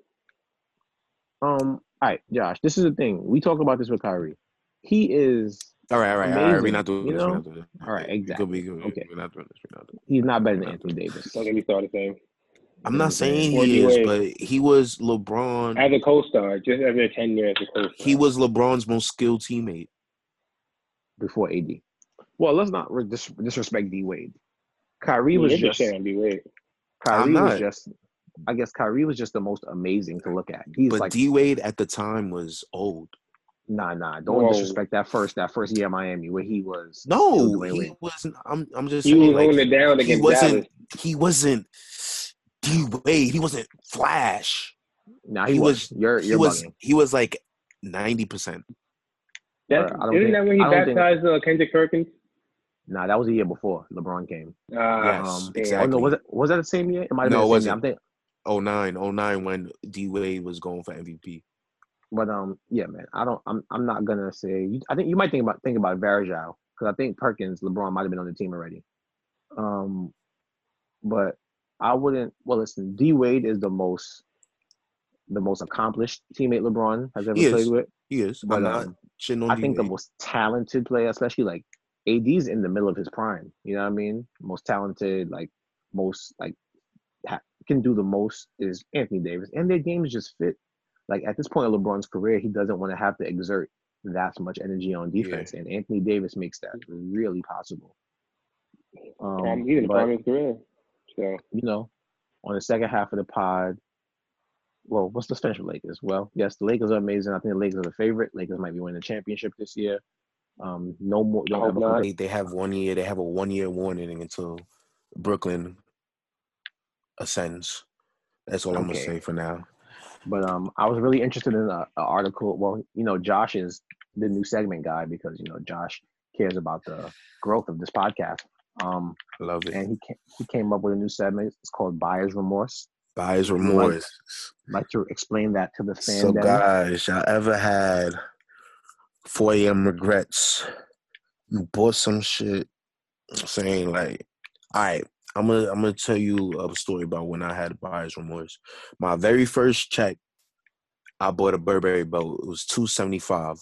Um, all right, Josh, this is the thing. We talk about this with Kyrie. He is All right, all right, all right. We're not doing you this. We're know? not doing this. All right, We could exactly. be. Okay. We're not doing this. We're not doing this. he's not better than Anthony Davis. Don't get me started saying. I'm not saying he D is, but he was LeBron. As a co-star, just as a tenure as a co-star. He was LeBron's most skilled teammate. before AD. Well, let's not re- dis- disrespect D Wade. Kyrie was just D-Wade. Kyrie was just I guess Kyrie was just the most amazing to look at. He's But like D Wade at the time was old. nah nah. Don't Whoa. disrespect that first that first year in Miami where he was No, Dwayne he Wade. wasn't. I'm. I'm just He saying. was Like, holding it down he against wasn't. Dallas. He wasn't. D Wade. He wasn't Flash. Nah, he, he was. was- You're you're was. bugging. He was like ninety percent. That's, I don't isn't think- that when he I don't think- baptized uh, Kendrick Perkins? Nah, that was the year before LeBron came. Uh, Yes, um, exactly. Oh no, was it was that the same year? It might have No, been it the same wasn't. year. I'm thinking, Oh nine, oh nine when D Wade was going for MVP. but um, yeah, man. I don't. I'm. I'm not gonna say. You, I think you might think about think about Varejao because I think Perkins, LeBron might have been on the team already. Um, but I wouldn't. Well, listen, D Wade is the most, the most accomplished teammate LeBron has ever He is. played with. He is. But um, I think the most talented player, especially like AD's in the middle of his prime. You know what I mean? Most talented, like most like can do the most is Anthony Davis, and their games just fit. Like at this point in LeBron's career, he doesn't want to have to exert that much energy on Yeah. defense, and Anthony Davis makes that really possible. um, Um, he's in the prime of his career. So you know, on the second half of the pod, well, what's the finish with Lakers? Well, yes, the Lakers are amazing. I think the Lakers are the favorite. Lakers might be winning the championship this year. Um, no more. Don't hope ever not. compare- They, they have one year. They have a one year warning until Brooklyn ascends. That's all I'm gonna say for now. But um, I was really interested in an article. Well, you know, Josh is the new segment guy because you know Josh cares about the growth of this podcast. Um, love it. and he he came up with a new segment. It's called Buyer's Remorse. Buyer's remorse. I'd like to explain that to the fans. So guys, y'all ever had 4 a.m. regrets? You bought some shit saying like, all right, I'm gonna I'm gonna tell you a story about when I had buyer's remorse. My very first check, I bought a Burberry belt. It was 275.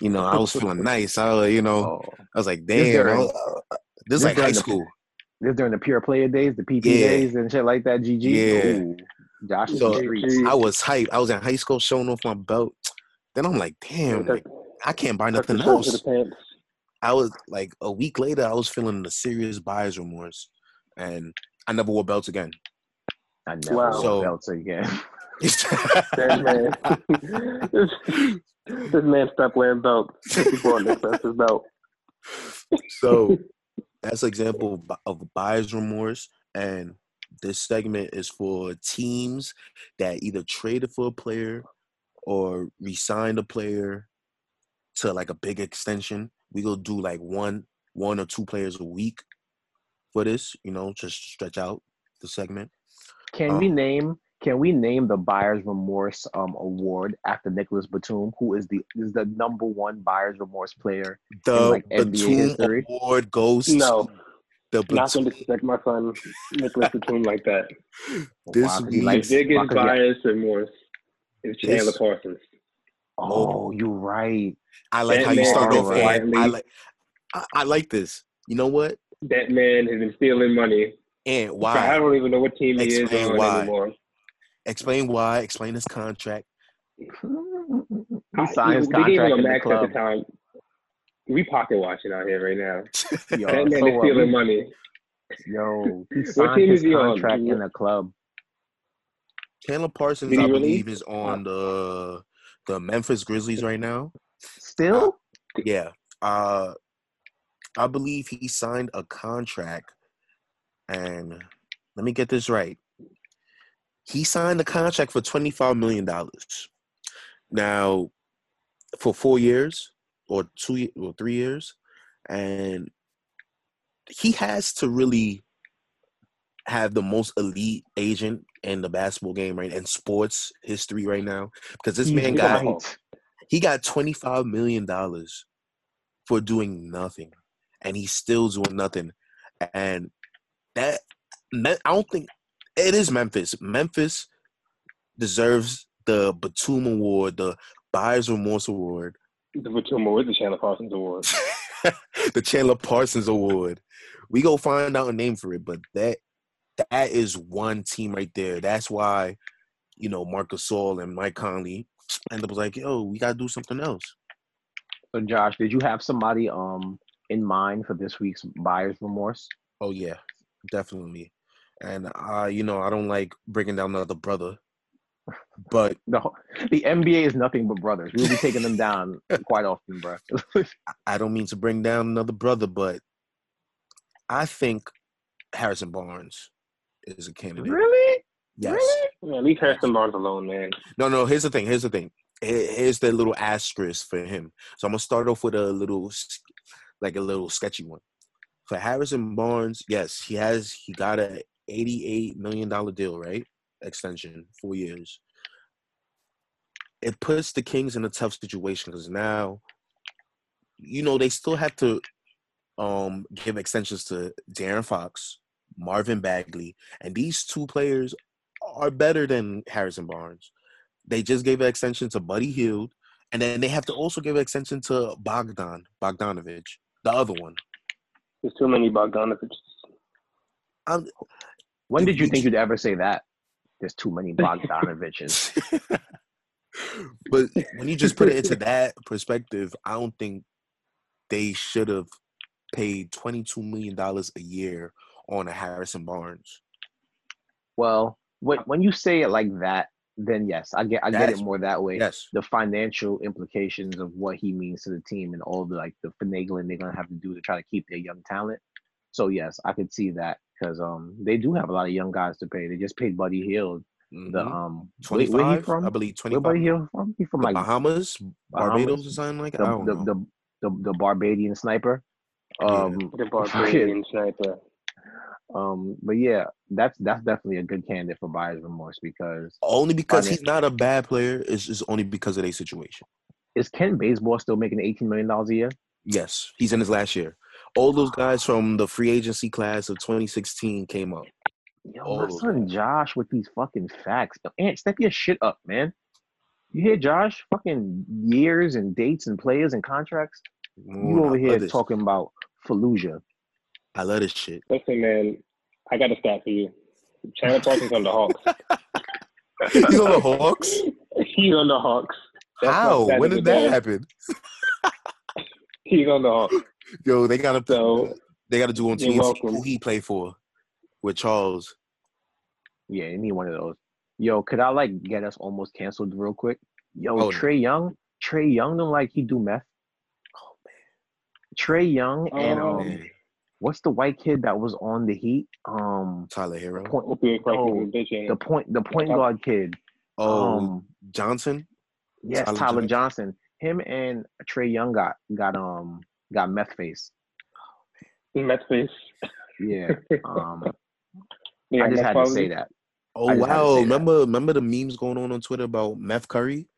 You know, I was feeling [LAUGHS] nice. I was, you know, Oh, I was like, This damn, during- I was- uh, this is this like high during the- school. this during the pure player days, the PP Yeah. days, and shit like that. GG. Yeah. Ooh, Josh So- in the streets. I was hyped. I was in high school showing off my belt. Then I'm like, damn, like, I can't buy nothing else. I was like a week later, I was feeling the serious buyer's remorse, and I never wore belts again. I never Wow. wore So- belts again. [LAUGHS] [LAUGHS] That man. this, this man stopped wearing belts before Nick left his belt. so that's an example of bu- of buyer's remorse, and this segment is for teams that either traded for a player or re-signed a player to like a big extension. We go do like one, one or two players a week for this, you know, just stretch out the segment. Can Um, we name? Can we name the Buyer's Remorse um award after Nicholas Batum, who is the is the number one Buyer's Remorse player? The like, NBA Batum history? Award goes No, to the not going to disrespect my son Nicholas Batum like that. [LAUGHS] This Wow, week- The biggest 'cause he- remorse is Chandler Parsons. Oh, you're right. I like how you Batman start is off. And I quietly- like. I, I like this. You know what? That man has been stealing money. And why I don't even know what team he is Explain on why. anymore. Explain why. Explain his contract. He signed his they gave contract him in a the max at club. the time. We pocket watching out here right now. [LAUGHS] Yo, that man so is what? stealing We- money. Yo, he [LAUGHS] What signed team his is he on? contract in the club. Chandler Parsons, Did he I really? believe, is on the the Memphis Grizzlies right now. Still? Yeah. Uh I believe he signed a contract and let me get this right. He signed a contract for $25 million. Now, for four years or two or three years. And he has to really have the most elite agent in the basketball game right in sports history right now. Because this man got he got twenty five million dollars for doing nothing, and he's still doing nothing. And that I don't think it is Memphis. Memphis deserves the Batum Award, the Buyer's Remorse Award, The Batum Award, the Chandler Parsons Award. [LAUGHS] the Chandler Parsons Award. We go find out a name for it, but that that is one team right there. That's why, you know, Marc Gasol and Mike Conley end up like, yo, we gotta do something else. So Josh, did you have somebody um in mind for this week's buyer's remorse? Oh yeah, definitely. And uh, you know, I don't like bringing down another brother, but [LAUGHS] The whole- the NBA is nothing but brothers. We'll be taking them down [LAUGHS] quite often, bro. [LAUGHS] I don't mean to bring down another brother, but I think Harrison Barnes is a candidate. really? Yes. Really? Yeah, leave Harrison Barnes alone, man. No, no. Here's the thing. Here's the thing. Here's the little asterisk for him. So I'm gonna start off with a little, s- like a little sketchy one. For Harrison Barnes, yes, he has. He got a 88 million dollar deal, right? Extension, four years. It puts the Kings in a tough situation because now, you know, they still have to um give extensions to De'Aaron Fox, Marvin Bagley, and these two players are better than Harrison Barnes. They just gave an extension to Buddy Hield, and then they have to also give an extension to Bogdan Bogdanovich, the other one. There's too many Bogdanovich. Um, When did you You think you'd ever say that? There's too many Bogdanoviches. [LAUGHS] but when you just put it into that perspective, I don't think they should have paid twenty-two million dollars a year on a Harrison Barnes. well, when when you say it like that, then yes, I get I get it more that way. Yes, The financial implications of what he means to the team and all the like the finagling they're gonna have to do to try to keep their young talent. So yes, I could see that because um they do have a lot of young guys to pay. They just paid Buddy Hield. The Mhm. um where, where he 25, from? I believe Where Buddy twenty-five. Hield from? He from The like Bahamas, Barbados, Bahamas, or something like that. the I don't the, know. the the the Barbadian sniper. Yeah. Um, The [LAUGHS] Barbadian sniper. Um, but yeah, that's that's definitely a good candidate for buyer's remorse because Only because he's not a bad player. It's just only because of their situation. is Kent Bazemore still making eighteen million dollars a year? Yes, he's in his last year. All those guys from the free agency class of 2016 came up. Yo, All my son Josh with these fucking facts. Ant, step your shit up, man. You hear Josh? Fucking years and dates and players and contracts. You over here this. talking about Fallujah. I love this shit. Listen, man, I got a stat for you. Chandler [LAUGHS] Parsons on the Hawks. He's on the Hawks. [LAUGHS] He's on the Hawks. That's How? When did that day. happen? [LAUGHS] He's on the Hawks. Yo, they gotta So they gotta do on You're TNT welcome. who he played for with Charles. Yeah, any one of those. Yo, could I like get us almost canceled real quick? Yo, Oh, no. Trae Young, Trae Young don't like he do meth. Oh man, Trae Young and Oh, um, man, what's the white kid that was on the Heat? Um, Tyler Herro. point, Oh, is a bitch, ain't the point, the point guard kid. Oh, um, Johnson. yes, Tyler Tyler, Johnson. Johnson. Him and Trae Young got got um got meth face. Meth face. Yeah, [LAUGHS] um, Yeah, I just Mets had to say that. Oh I just had to wow! say that. Remember remember the memes going on on Twitter about Meth Curry?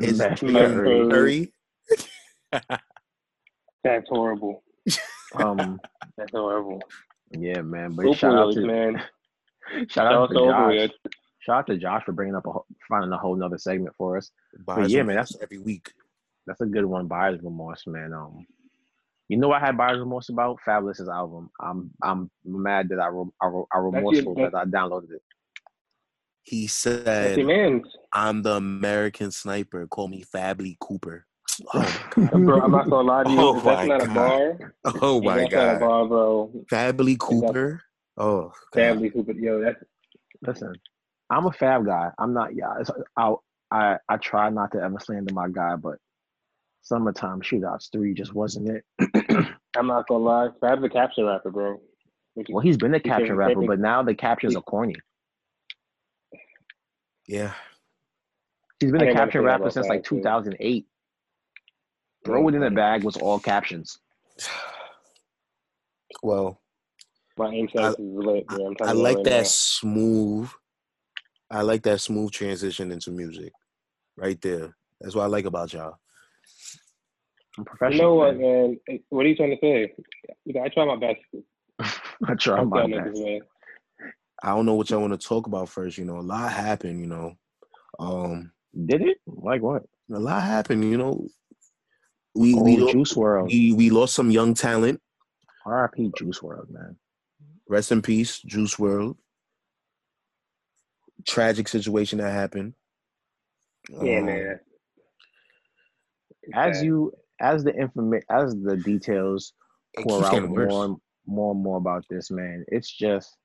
Is Meth Meth Curry. Curry. Curry? [LAUGHS] That's horrible. [LAUGHS] Um, [LAUGHS] That's horrible. yeah, man. But shout out to man. shout [LAUGHS] Shout out out to to Josh. opioids. Shout out to Josh for bringing up a finding a whole nother segment for us. Buys yeah, man, that's every week. That's a good one. Buyer's remorse, man. Um, you know what I had buyer's remorse about Fabolous's album. I'm I'm mad that I re- I, re- I remorseful that I downloaded it. He said. I'm the American sniper. Call me Fably Cooper. Oh my [LAUGHS] god. Bro, I'm not gonna lie to you. Oh that's my not a bar. Oh if my that's not a bar, bro. Fably Cooper. Oh god. Family Cooper, yo, that's Listen, I'm a Fab guy. I'm not. Yeah, it's, I I I try not to ever slander my guy, but summertime shootouts three just wasn't it. [CLEARS THROAT] I'm not gonna lie. Fab's a caption rapper, bro. Which is- Well, he's been a He caption rapper, but now the captions are corny. Yeah. He's been I a didn't caption rapper since like 2008. Throw it in the bag was all captions. [SIGHS] Well, my aim sense is lit, bro. I'm I like right that now. smooth. I like that smooth transition into music, right there. That's what I like about y'all. I'm You professional. know what, man. man? What are you trying to say? You know, I try my best. [LAUGHS] I try I'm my best. niggas, man. I don't know what y'all want to talk about first. You know, a lot happened. You know, um, Did it? Like what? a lot happened. You know, we Oh, we, lo- Juice WRLD. we we lost some young talent. R.I.P. Juice WRLD, man. Rest in peace, Juice WRLD. Tragic situation that happened. Yeah, Um, man. As Okay. you, as the informa- as the details pour out more and more and more about this man. It's just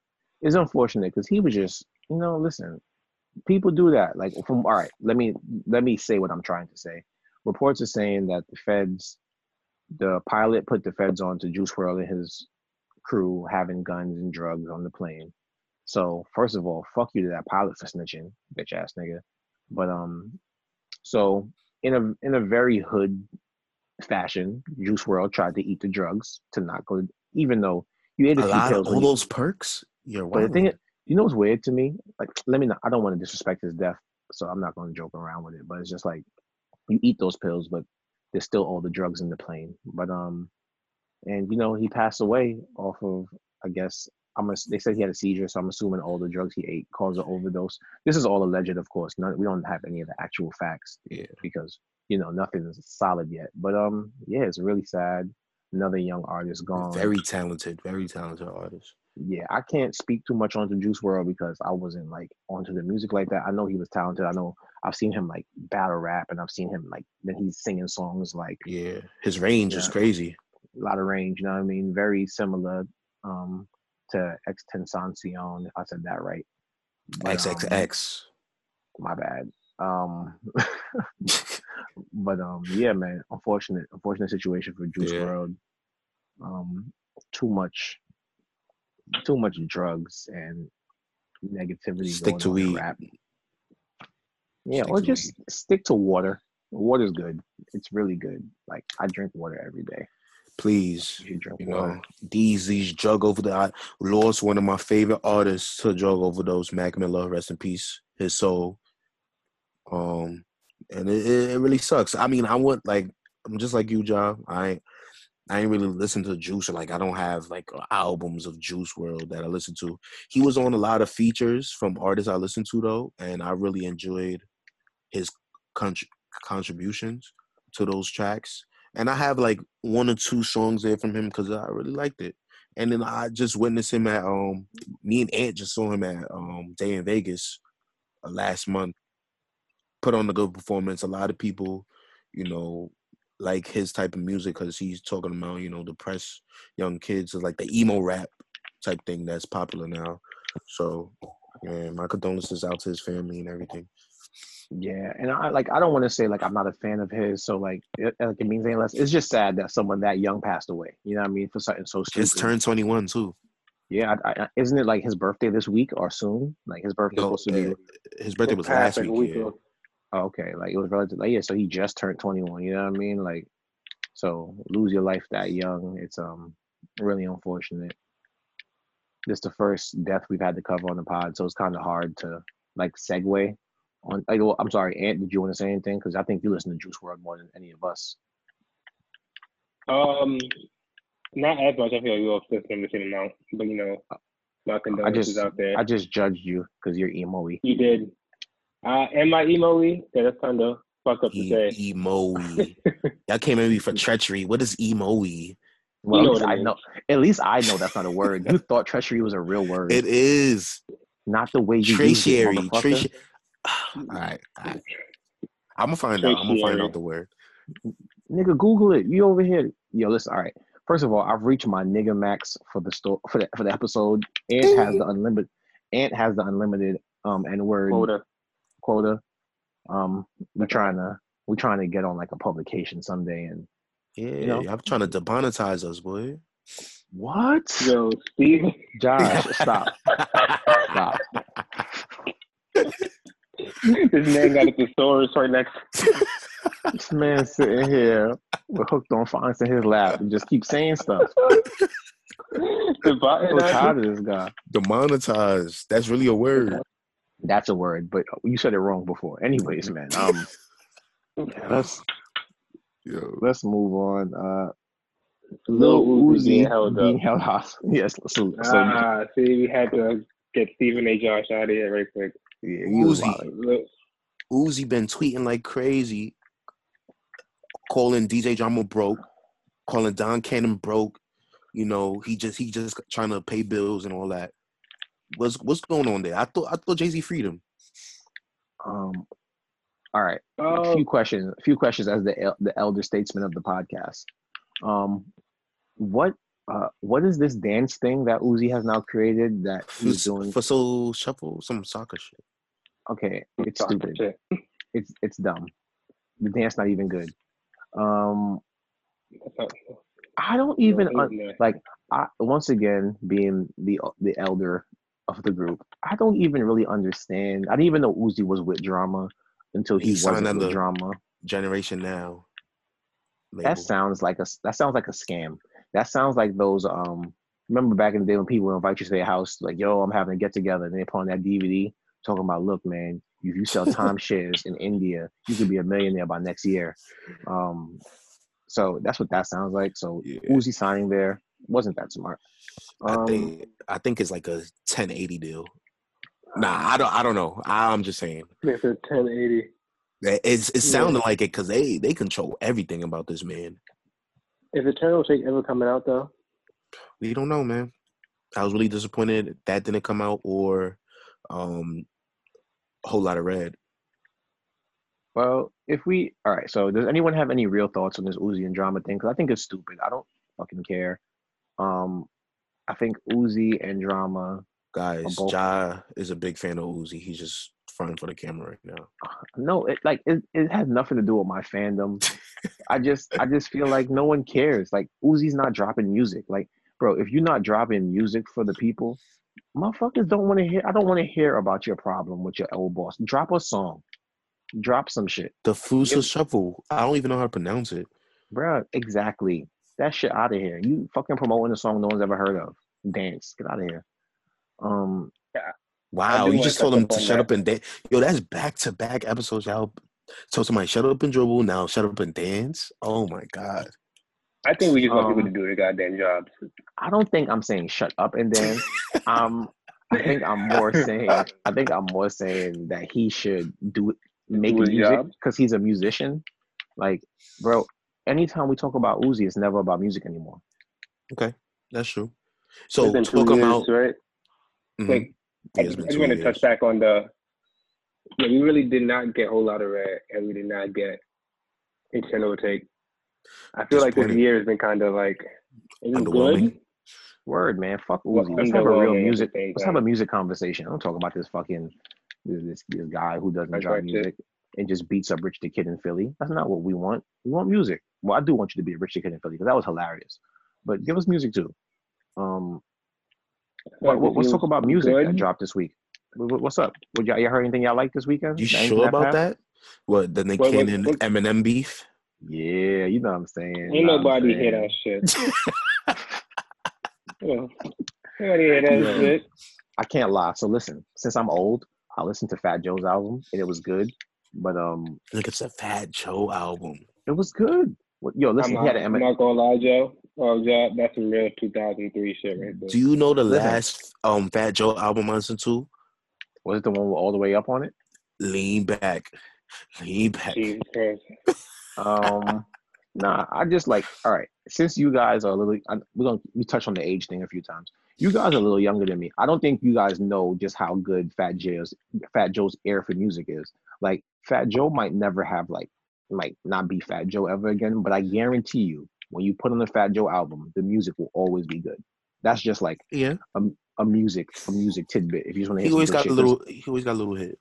it's unfortunate because he was just you know listen, people do that. Like from all right, let me let me say what I'm trying to say. Reports are saying that the feds, the pilot put the feds on to Juice WRLD and his crew having guns and drugs on the plane. So first of all, fuck you to that pilot for snitching, bitch ass nigga. But um, so in a in a very hood fashion, Juice WRLD tried to eat the drugs to not go. Even though you ate a, A lot of all you- those perks. You're but the thing, you know, what's weird to me. Like, let me not. I don't want to disrespect his death, so I'm not going to joke around with it. But it's just like you eat those pills, but there's still all the drugs in the plane. But um, and you know, he passed away off of. I guess I'm. A, they said he had a seizure, so I'm assuming all the drugs he ate caused an overdose. This is all alleged, of course. None, we don't have any of the actual facts Yeah. because you know nothing is solid yet. But um, yeah, it's really sad. Another young artist gone. Very talented, very talented artist. Yeah, I can't speak too much onto Juice WRLD because I wasn't like onto the music like that. I know he was talented. I know I've seen him like battle rap and I've seen him like then he's singing songs like Yeah, his range is crazy. a lot of range, you know what I mean? Very similar um to X Tentacion, if I said that right. But, um, XXX. my bad. Um [LAUGHS] [LAUGHS] but um yeah man, unfortunate unfortunate situation for Juice Yeah. World. Um too much too much drugs and negativity Stick to weed. rap. Yeah, Stick or just stick to water. Water's good. It's really good. Like I drink water every day. Please, You drink you water. know these these drug over the I lost one of my favorite artists to drug overdose. Mac Miller, rest in peace, his soul. Um, and it, it, it really sucks. I mean, I want like I'm just like you, John. I ain't- I ain't really listen to Juice. Like I don't have like albums of Juice WRLD that I listen to. He was on a lot of features from artists I listen to though, and I really enjoyed his contr- contributions to those tracks. And I have like one or two songs there from him because I really liked it. And then I just witnessed him at um me and Ant just saw him at um Day N Vegas uh, last month. Put on a good performance. A lot of people, you know, like his type of music because he's talking about you know depressed young kids, It's like the emo rap type thing that's popular now. So, yeah, my condolences out to his family and everything. Yeah, and I like I don't want to say like I'm not a fan of his, so like it, like it means any less. It's just sad that someone that young passed away. You know what I mean? For something so stupid. Just turned 21 too. Yeah, I, I, isn't it like his birthday this week or soon? Like his birthday No, supposed to be. uh, his birthday was last a week. yeah. Oh, okay, like it was relative. Like, yeah, so he just turned 21. You know what I mean? Like, so lose your life that young. It's um really unfortunate. This the first death we've had to cover on the pod, so it's kind of hard to like segue on. Like, well, I'm sorry, Ant. Did you want to say anything? Because I think you listen to Juice WRLD more than any of us. Um, not as much. I feel like we all listening the same amount, but you know, my condolences just- out there. I just judged you because you're emo-y. you did. Uh, am I emo-y? Yeah, that's kind of fuck up to E- say. emo-y. [LAUGHS] Y'all came at me for treachery. What is emo-y? Well, know what I I mean. know. At least I know that's not a word. You thought treachery was a real word, It is not the way you use it, tertiary. motherfucker. Tertiary. [SIGHS] All right, all right. I'm gonna find out. I'm gonna find out the word. Nigga, Google it. You over here. Yo, listen. All right. First of all, I've reached my nigga max for the store for the for the episode. Ant has the unlimited. Ant has the unlimited um N word Quota. Quota. Um, we're trying to we're trying to get on like a publication someday. And Yeah, know? I'm trying to demonetize us, boy. what? Yo, Steve. Josh, [LAUGHS] stop, stop. this man got a thesaurus right next. [LAUGHS] This man sitting here with hooked on phonics in his lap and just keep saying stuff. [LAUGHS] the I'm tired of this guy. Demonetize. That's really a word. That's a word, but you said it wrong before. Anyways, man. [LAUGHS] Um, let's Yo. let's move on. Uh, Lil Lil Uzi being held being up. held hostage. [LAUGHS] Yes. So, so Ah, see, we had to get Stephen A. Josh out of here right quick. yeah, Uzi. Uzi been tweeting like crazy, calling DJ Drama broke, calling Don Cannon broke. You know, he just he just trying to pay bills and all that. What's what's going on there? I thought I thought Jay Z freed him. Um, all right. a Oh, few questions. A few questions as the the elder statesman of the podcast. Um, what uh what is this dance thing that Uzi has now created that he's doing? Futsal Shuffle, some soccer shit. Okay, it's fuck stupid. shit. It's it's dumb. The dance not even good. Um, I don't even un- like. I once again being the the elder of the group, I don't even really understand. I didn't even know Uzi was with drama until he, He wasn't under- with drama. Generation now. label. That sounds like a that sounds like a scam. That sounds like those um. Remember back in the day when people would invite you to their house, like, "Yo, I'm having a get together," and they put on that DVD talking about, "Look, man, if you sell [LAUGHS] timeshares in India, you could be a millionaire by next year." Um, so that's what that sounds like. So Yeah. Uzi signing there wasn't that smart. I Um, think I think it's like a 1080 deal. Nah, I don't I don't know. I'm just saying. It's a 1080. That- It's it's Yeah. sounding like it because they they control everything about this man. Is Eternal Atake ever coming out though? We don't know, man. I was really disappointed that didn't come out or um a Whole Lotta Red. Well, if we all right, so does anyone have any real thoughts on this Uzi and drama thing? Because I think it's stupid. I don't fucking care. Um, I think Uzi and drama. Guys. Ja is a big fan of Uzi. He's just fronting for the camera right now. Uh, no, it like it, it has nothing to do with my fandom. I just I just feel like no one cares. Like Uzi's not dropping music. Like, bro, if you're not dropping music for the people, motherfuckers don't want to hear. I don't want to hear about your problem with your old boss. Drop a song. Drop some shit, The Fusa Shuffle. I don't even know how to pronounce it. bro. Exactly. That shit out of here. You fucking promoting a song no one's ever heard of. Dance. Get out of here. Um, Wow, you just told him to on shut up and dance. Yo, that's back to back episodes. Y'all told somebody shut up and dribble. Now shut up and dance. Oh my god. I think we just want people Um, to do their goddamn jobs. I don't think I'm saying shut up and dance. [LAUGHS] um, I think I'm more saying I think I'm more saying that he should do make his music because he's a musician. Like, bro, anytime we talk about Uzi, it's never about music anymore. Okay, that's true. So It's been two talk years, about. right? Mhm. Like, Yeah, I it's just, been I just two want to touch back on the. Yeah, we really did not get a Whole Lotta Red, and we did not get Eternal Atake. I feel like this year has been kind of like it Underwhelming? good. Word, man. Fuck Well, Uzi. Let's have a real underwhelming at the music. same Let's have a music conversation. I don't talk about this fucking this this, this guy who doesn't That's drop right, shit. music and just beats up Rich the Kid in Philly. That's not what we want. We want music. Well, I do want you to be a Rich Kid in Philly because that was hilarious. But give us music too. Um, what, what, let's talk about music that dropped this week. What- what- What's up? Would y'all, y'all heard anything y'all like this weekend? You Anything sure about passed? that? What the Nick What- what- Cannon what- Eminem beef? Yeah, you know what I'm saying. Ain't You know what I'm nobody hear that shit. [LAUGHS] Yeah. Nobody hear that Yeah. shit. I can't lie. So listen, since I'm old, I listened to Fat Joe's album and it was good. But um, Look, it's a Fat Joe album. it was good. What- Yo, listen, I'm he not, had an I'm not gonna lie, Joe. Oh, Joe, that's some real 2003 shit right there. Do you know the last um Fat Joe album I listened to? was it the one with all the way up on it? Lean back, lean back. Um, [LAUGHS] nah, I just like all right. Since you guys are a little, I, we're gonna we touched on the age thing a few times. you guys are a little younger than me. I don't think you guys know just how good Fat Joe's Fat Joe's air for music is. Like Fat Joe might never have like might not be Fat Joe ever again, but I guarantee you, when you put on the Fat Joe album, the music will always be good. That's just like Yeah, a, a music a music tidbit. If you just want to he always got a little. He always got a little hit.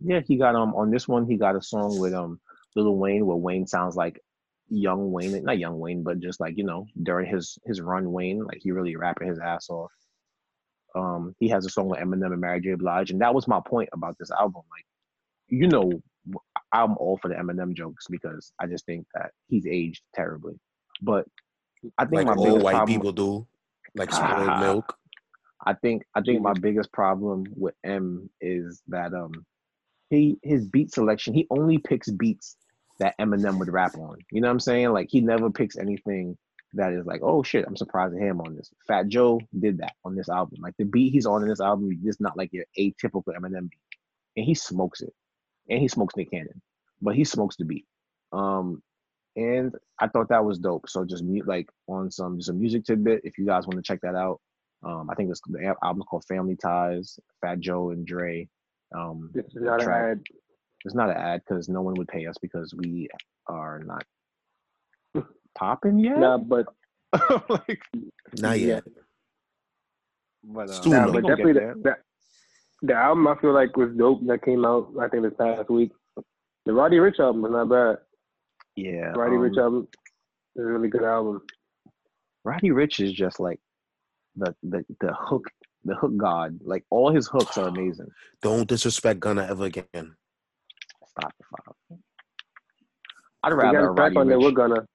Yeah, he got um on this one he got a song with um Lil Wayne where Wayne sounds like young Wayne, not young Wayne, but just like you know during his his run Wayne, like he really rapping his ass off. Um, he has a song with Eminem and Mary J. Blige, and that was my point about this album. Like, you know, I'm all for the Eminem jokes because I just think that he's aged terribly. But I think Like my all biggest white problem, people do, like spoiled Ah. [LAUGHS] milk. I think I think my biggest problem with M is that um he his beat selection he only picks beats that Eminem would rap on. You know what I'm saying? Like he never picks anything that is like, oh shit, I'm surprised at him on this. Fat Joe did that on this album. Like the beat he's on in this album is not like your atypical Eminem beat, and he smokes it, and he smokes Nick Cannon, but he smokes the beat. Um, and I thought that was dope. So just mute like on some just a music tidbit. If you guys want to check that out, um, I think this the al- album's called Family Ties. Fat Joe and Dre. Um, This is not an ad. it's not an ad because no one would pay us because we are not [LAUGHS] popping yet. Nah, but [LAUGHS] like, Not Yeah. yet. but, uh, nah, but definitely there. the, the the album I feel like was dope that came out I think this past week. The Roddy Ricch album was not bad. yeah. Roddy um, Rich album is a really good album. Roddy Ricch is just like the the the hook the hook god. Like all his hooks are amazing. [GASPS] Don't disrespect Gunna ever again. Stop it, Fab. I'd We rather a a Roddy on there. We're Rich. gonna.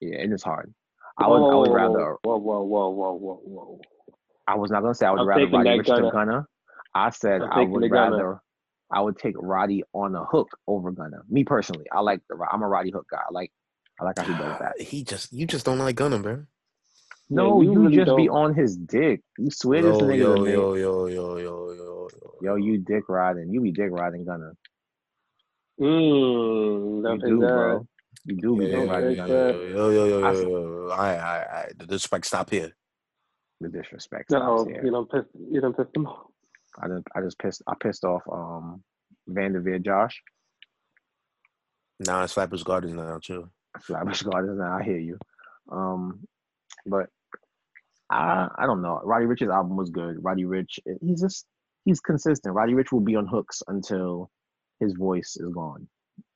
Yeah, and it's hard. I would I would rather Whoa, whoa, whoa, whoa, whoa, whoa, whoa. I was not gonna say I would I'm rather Roddy that Rich than Gunna. Gunna. I said I'm I would the Gunna. rather I would take Roddy on a hook over Gunna. Me personally, I like the I'm a Roddy hook guy. I like I like how he does ah, that. He just you just don't like Gunna, bro. No, you you, really just be don't. on his dick. You swear this nigga yo, the man. yo, yo, yo, yo, yo, yo. Yo, you dick riding. You be dick riding Gunna. Mmm, You don't do, say that. bro. You do be dick riding okay, Gunna. yo, yo, yo, I yo, yo, yo. I, I, I, the disrespect stop here. The disrespect stops No, here. you don't piss. You don't piss them off. I just I just pissed I pissed off um Vanderveer Josh. Nah, it's Flappers Gardens now, too. Flatbush Gardens now, I hear you. Um but I I don't know. Roddy Ricch's album was good. Roddy Ricch he's just he's consistent. Roddy Ricch will be on hooks until his voice is gone.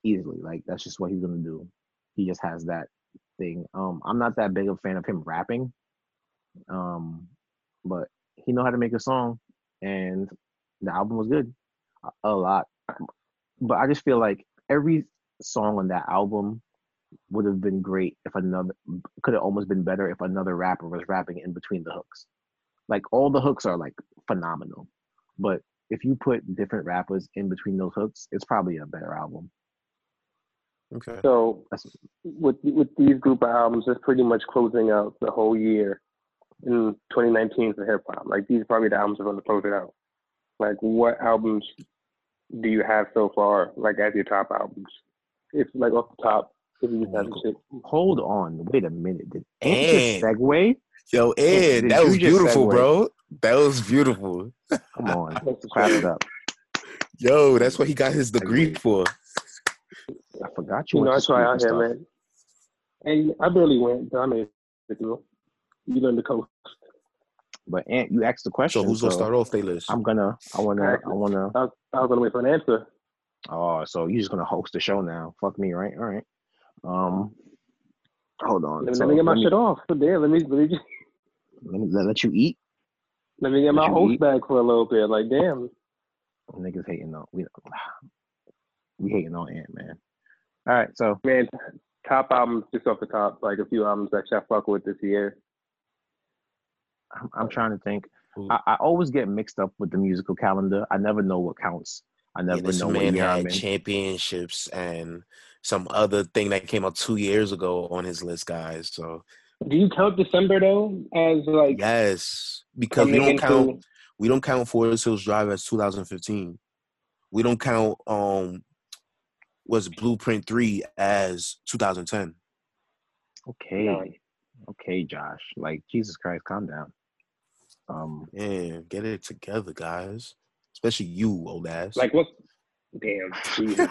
Easily. Like that's just what he's gonna do. He just has that thing. Um I'm not that big of a fan of him rapping. Um but he know how to make a song and the album was good. A, a lot. But I just feel like every song on that album would have been great if another could have almost been better if another rapper was rapping in between the hooks. Like all the hooks are like phenomenal. But if you put different rappers in between those hooks, it's probably a better album. Okay. So with with these group of albums, it's pretty much closing out the whole year in 2019 for hip hop. Like these are probably the albums that are going to close it out. Like what albums do you have so far? Like as your top albums? If like off the top, if you have to shit. hold on, wait a minute. Did ain't you And- just segue? Yo, Ed, did that you was beautiful, segue? bro. That was beautiful. Come on, That's [LAUGHS] clap it up. Yo, that's what he got his degree for. I forgot you You know, I went to try out here, man. And I barely went, but I made it through. You learn the coast. But Ant, you asked the question. So who's gonna start off their list? I'm gonna. I wanna. I wanna. I was, I was gonna wait for an answer. Oh, so you're just gonna host the show now? Fuck me, right? All right. Um, hold on. Let, me- So let me get my let me, shit off. So there, let me let me just, Let me let, let you eat. let me get my Let you host eat. back for a little bit. Like damn. Niggas hating on we. We hating on Ant man. All right, so Man, top albums just off the top, like a few albums that I fuck with this year. I'm, I'm trying to think. I, I always get mixed up with the musical calendar. I never know what counts. I Yeah, never this know what man year I'm had championships and some other thing that came out two years ago on his list, guys. So Do you count December though as like yes, because we don't count we don't count Forest Hills Drive as 2015. We don't count um was Blueprint three as 2010. Okay, Nine. Okay, Josh. Like Jesus Christ, calm down. Um, Man, get it together, guys. Especially you, old ass. Like what? Damn, Jesus,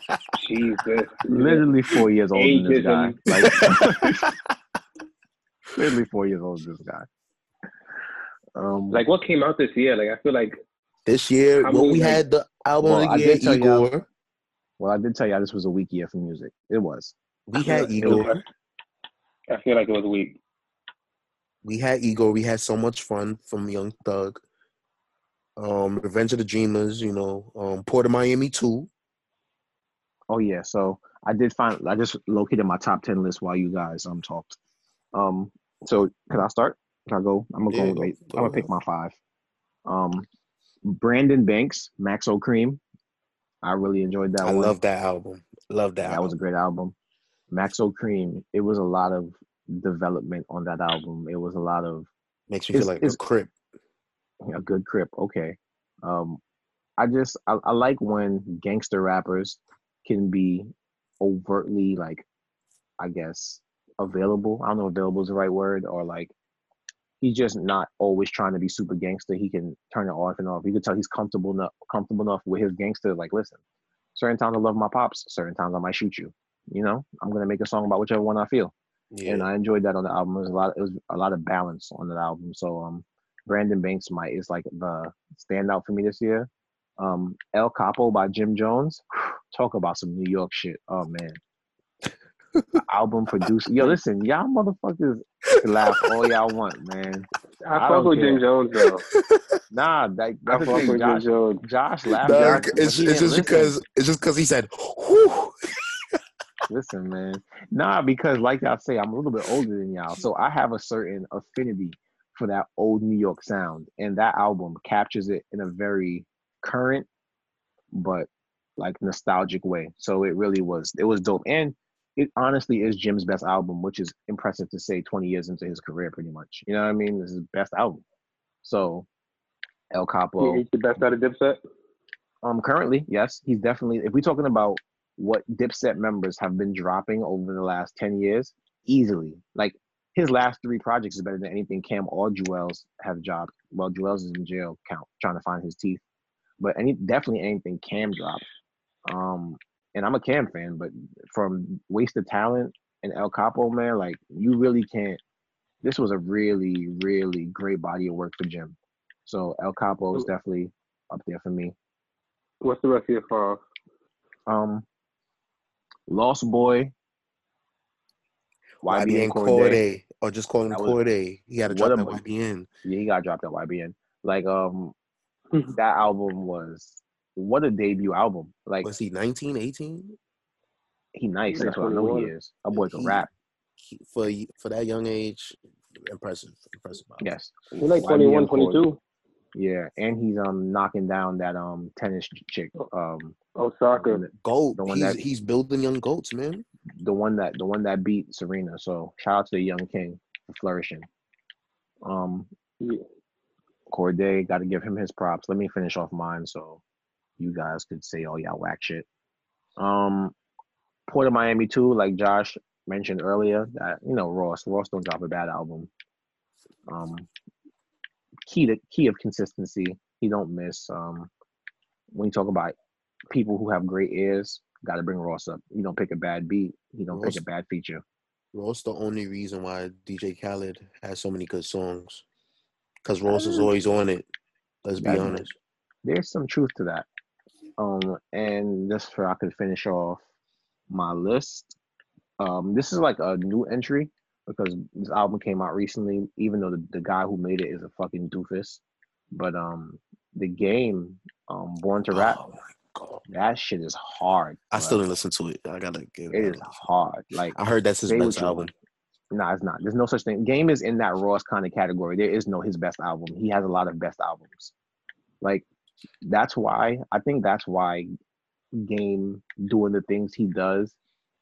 [LAUGHS] Jesus. literally four years older than this guy. Like [LAUGHS] literally four years older than this guy. Um, Like what came out this year? Like I feel like this year, I well, mean, we like- had the album Well, of I the year, did tell y'all- Igor. well, I did tell you this was a weak year for music. It was. We had Igor. I feel like it was weak. We had Igor. We had so much fun from Young Thug. Um, Revenge of the Dreamers, you know, um, Port of Miami too. Oh yeah, so I did find I just located my top ten list while you guys um talked. Um, so can I start? Can I go? I'm gonna Yeah, go. go- wait, I'm gonna pick my five. Um, Brandon Banks, Maxo Kream. I really enjoyed that I one. love that album. Love that. that was a great album. Maxo Kream. It was a lot of development on that album. It was a lot of Makes me feel like a crip. a good crip. Okay. Um, I just I, I like when gangster rappers can be overtly like, I guess available. I don't know if available is the right word or like he's just not always trying to be super gangster. He can turn it off and off. You can tell he's comfortable enough comfortable enough with his gangster. Like, listen, certain times I love my pops. Certain times I might shoot you. You know, I'm gonna make a song about whichever one I feel Yeah. and I enjoyed that on the album. It was a lot. It was a lot of balance on that album. So um, Brandon Banks might is like the standout for me this year. Um, El Capo by Jim Jones. [SIGHS] Talk about some New York shit. Oh man. [LAUGHS] album produced. Yo, listen, y'all motherfuckers can laugh all y'all want, man. I, I fuck don't with Jim. Jones though. [LAUGHS] Nah, that, that's the fuck thing. with Jim Josh, Jones. Josh laughed. Nah, Josh, it's, it's just listen. because it's just because he said, Whew. Listen, man. Nah, because like I say, I'm a little bit older than y'all, so I have a certain affinity for that old New York sound, and that album captures it in a very current, but like nostalgic way. So it really was. It was dope, and it honestly is Jim's best album, which is impressive to say 20 years into his career, pretty much. You know what I mean? This is his best album. So El Capo. He's the best out of Dipset. Um, currently, yes, he's definitely. If we're talking about what Dipset members have been dropping over the last ten years, easily, like his last three projects is better than anything Cam or Juelz have dropped. Well, Juelz is in jail, count trying to find his teeth, but any definitely anything Cam dropped. Um, and I'm a Cam fan, but from Waste of Talent and El Capo, man, like you really can't. This was a really, really great body of work for Jim. So El Capo is definitely up there for me. What's the rest of your five? Um, Lost Boy, YBN YBN Cordae. Cordae. Or just call him That Cordae. He had to drop that YBN. Yeah, he got dropped at YBN. Like, um, [LAUGHS] that album was what a debut album. Like, Was he 19, 18? he nice. That's what I know he is. A boy can rap. He- For for that young age, impressive. Impressive. album. Yes. He's like YBN 21, 22. Yeah, and he's um knocking down that um tennis chick. Um, Osaka. Goat. The one he's, that- he's building young goats, man. the one that the one that beat Serena. So shout out to the young king for flourishing. Um. Cordae, got to give him his props. Let me finish off mine so you guys could say all y'all whack shit. Um, Port of Miami too, like Josh mentioned earlier, that you know Ross, Ross don't drop a bad album. Um, key to key of consistency, he don't miss. Um, when you talk about people who have great ears, got to bring Ross up. You don't pick a bad beat, You don't Ross- pick a bad feature. Ross the only reason why DJ Khaled has so many good songs. Cause Ross is Uh, always on it. Let's be honest. there's some truth to that. Um, and just for I could finish off my list. Um, this is like a new entry because this album came out recently, even though the, the guy who made it is a fucking doofus. But um the game, um, Born to Rap, Oh my. That shit is hard. I still didn't listen to it. I gotta give it it. is hard. Like I heard that's his best album. want. Nah, it's not. There's no such thing. Game is in that Ross kind of category. There is no his best album. He has a lot of best albums. Like that's why I think that's why Game doing the things he does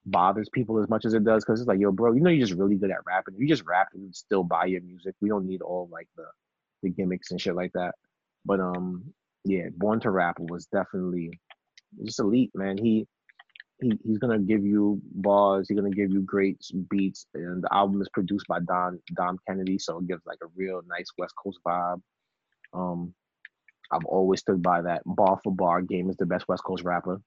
bothers people as much as it does because it's like, yo, bro, you know you're just really good at rapping. You just rap and still buy your music. We don't need all like the the gimmicks and shit like that. But um, yeah, Born to Rap was definitely just elite, man. He he, he's gonna give you bars. He's gonna give you great beats, and the album is produced by Don Dom Kennedy, so it gives like a real nice West Coast vibe. Um, I've always stood by that. Bar for bar, Game is the best West Coast rapper.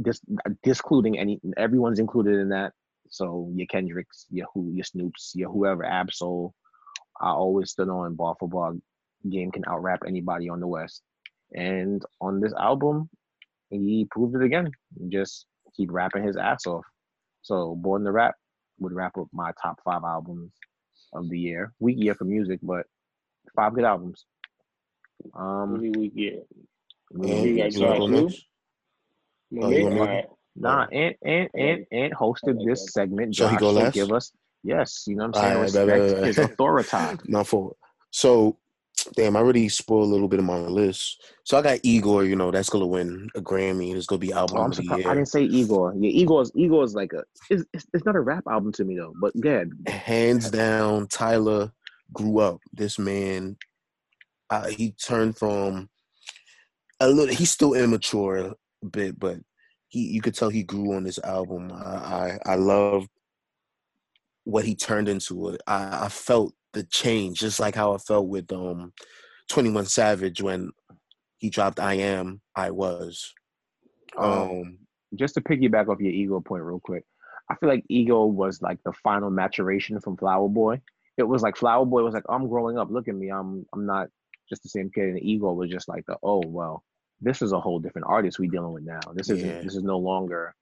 Dis, discluding any, everyone's included in that. So your Kendricks, your who, your Snoops, your whoever, Ab-Soul. I always stood on bar for bar. Game can out rap anybody on the West. And on this album, he proved it again. He just keep rapping his ass off. So Born to Rap would wrap up my top five albums of the year. Weak year for music, but five good albums. Um, Really weak, yeah. And you got you wanna go Josh next? No, Oh, me? you want me to- Alright. nah, and and and and hosted this segment. So he Josh, go last? give us yes, you know what I'm saying. Alright, bet, bet, Respect bet, his bet. authority. [LAUGHS] Not for so damn, I already spoiled a little bit of my list. So I got Igor, you know, that's gonna win a Grammy. It's gonna be album Oh, I'm of the surprised. I didn't say Igor. Yeah, Igor's Igor's like a. It's, it's, it's not a rap album to me though. But good. Hands down, Tyler grew up. This man, uh, he turned from a little. He's still immature a bit, but he you could tell he grew on this album. I I, I love what he turned into. I, I felt the change, just like how I felt with um Twenty One Savage when he dropped "I Am," I was. Um, just to piggyback off your Igor point real quick, I feel like Igor was like the final maturation from Flower Boy. It was like Flower Boy was like, I'm growing up. Look at me. I'm I'm not just the same kid. And Igor was just like the oh well, this is a whole different artist we dealing with now. This isn't Yeah. this is no longer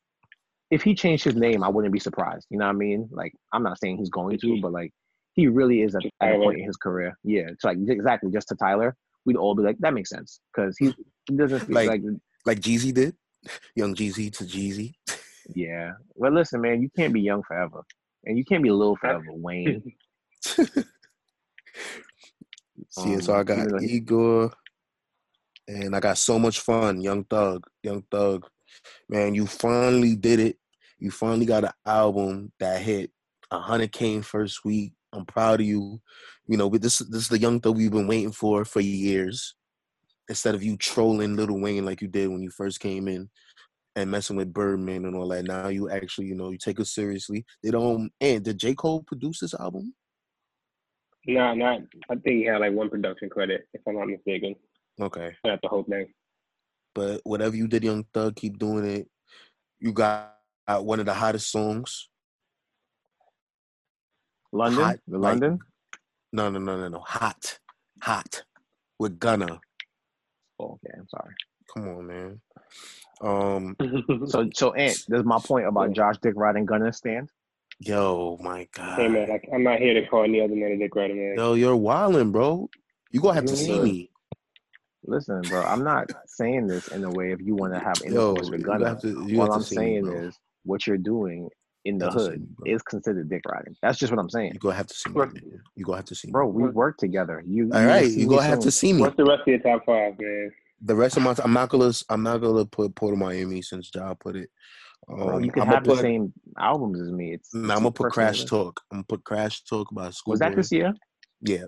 if he changed his name, I wouldn't be surprised. You know what I mean? Like I'm not saying he's going to, but like he really is at, at a point in his career. Yeah, it's like exactly just to Tyler. We'd all be like, that makes sense because he he doesn't Like- like like Jeezy did, Young Jeezy to Jeezy. Yeah. Well, listen, man, you can't be young forever, and you can't be little forever, Wayne. [LAUGHS] [LAUGHS] See, so I Um, got even though he- Igor, and I got so much fun. Young Thug, Young Thug, man, you finally did it. You finally got an album that hit hundred k in first week. I'm proud of you. You know, but this this is the Young Thug we've been waiting for for years. Instead of you trolling Little Wayne like you did when you first came in and messing with Birdman and all that, now you actually, you know, you take it seriously. They don't. And did J Cole produce this album? Nah, not. I think he had like one production credit, if I'm not mistaken. Okay. Not the whole thing. But whatever you did, Young Thug, keep doing it. You got one of the hottest songs. London, Hot, the like- London. No, no, no, no, no. Hot, hot with Gunna. Oh, okay, I'm sorry. Come on, man. Um, [LAUGHS] So, so Ant, there's my point about Josh Dick riding Gunna stand. yo, my God. hey man, I, I'm not here to call any other man a dick rider, man. Yo, you're wildin', bro. You gonna have to see me. Listen, bro, I'm not [LAUGHS] saying this in a way if you want to have Yo, intercourse you with gonna Gunna. have to. You What I'm to see me, saying bro. is what you're doing in the You have to see hood me, is considered dick riding. That's just what I'm saying, You gonna have to see me. What- man. You gonna have to see me. bro. We work together. You, All you will right, you me gonna have to see me. What's the rest of your top five, man? The rest of my, I'm not gonna, I'm not gonna put Port of Miami since Ja put it. Um, Bro, you can I'ma have the put- same albums as me. It's, Nah, it's I'm gonna put Crash list. Talk. I'm gonna put Crash Talk by Schoolboy. Was that this year? Yeah,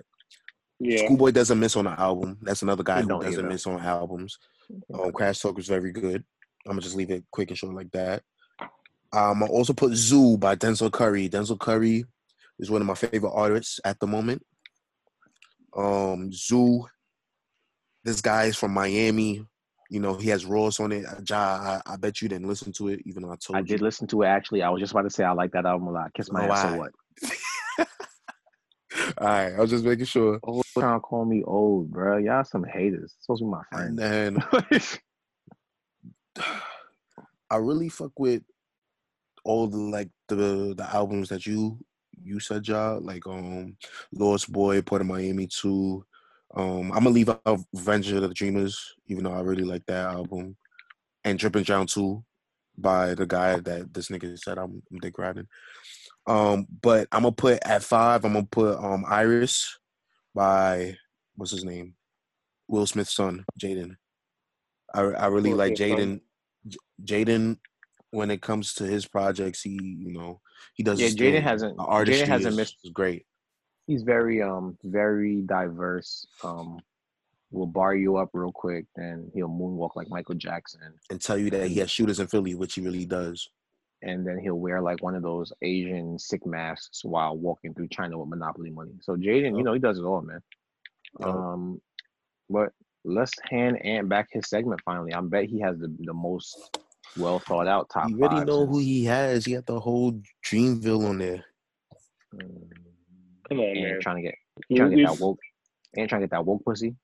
Yeah. Schoolboy doesn't miss on the album. That's another guy who doesn't either. miss on albums. Um, Crash Talk was very good. I'm gonna just leave it quick and short like that. Um, I also put Zoo by Denzel Curry. Denzel Curry is one of my favorite artists at the moment. Um, Zoo, this guy is from Miami. You know, he has Ross on it. Ja, I, I bet you didn't listen to it, even though I told I you. I did listen to it actually. I was just about to say I like that album a lot. Kiss my Oh, ass. So what? [LAUGHS] All right, I was just making sure. Oh, trying to call me old, bro. Y'all some haters. Supposed to be my friend. And then [LAUGHS] I really fuck with all the like the the albums that you you said, y'all. Like um Lost Boy, Port of Miami 2. Um I'm gonna leave out Revenge of the Dreamers, even though I really like that album. And Drip and Drown 2 by the guy that this nigga said I'm, I'm dick riding. Um, but I'm gonna put at five, I'm gonna put um ERYS by what's his name? Will Smith's son, Jaden. I I really like Jaden. Jaden, when it comes to his projects, he you know he does. Yeah, Jaden hasn't. Jaden hasn't is, missed. is great. He's very um very diverse. Um, will bar you up real quick, then he'll moonwalk like Michael Jackson, and tell you that he has shooters in Philly, which he really does. and then he'll wear like one of those Asian sick masks while walking through China with Monopoly money. So Jaden, you know, he does it all, man. Yo, Um, but let's hand Ant back his segment finally. I bet he has the, the most well thought out top. you already five know who he has. He got the whole Dreamville on there. Mm, Come on, man. Trying to get trying to get that woke. And trying to get that woke pussy.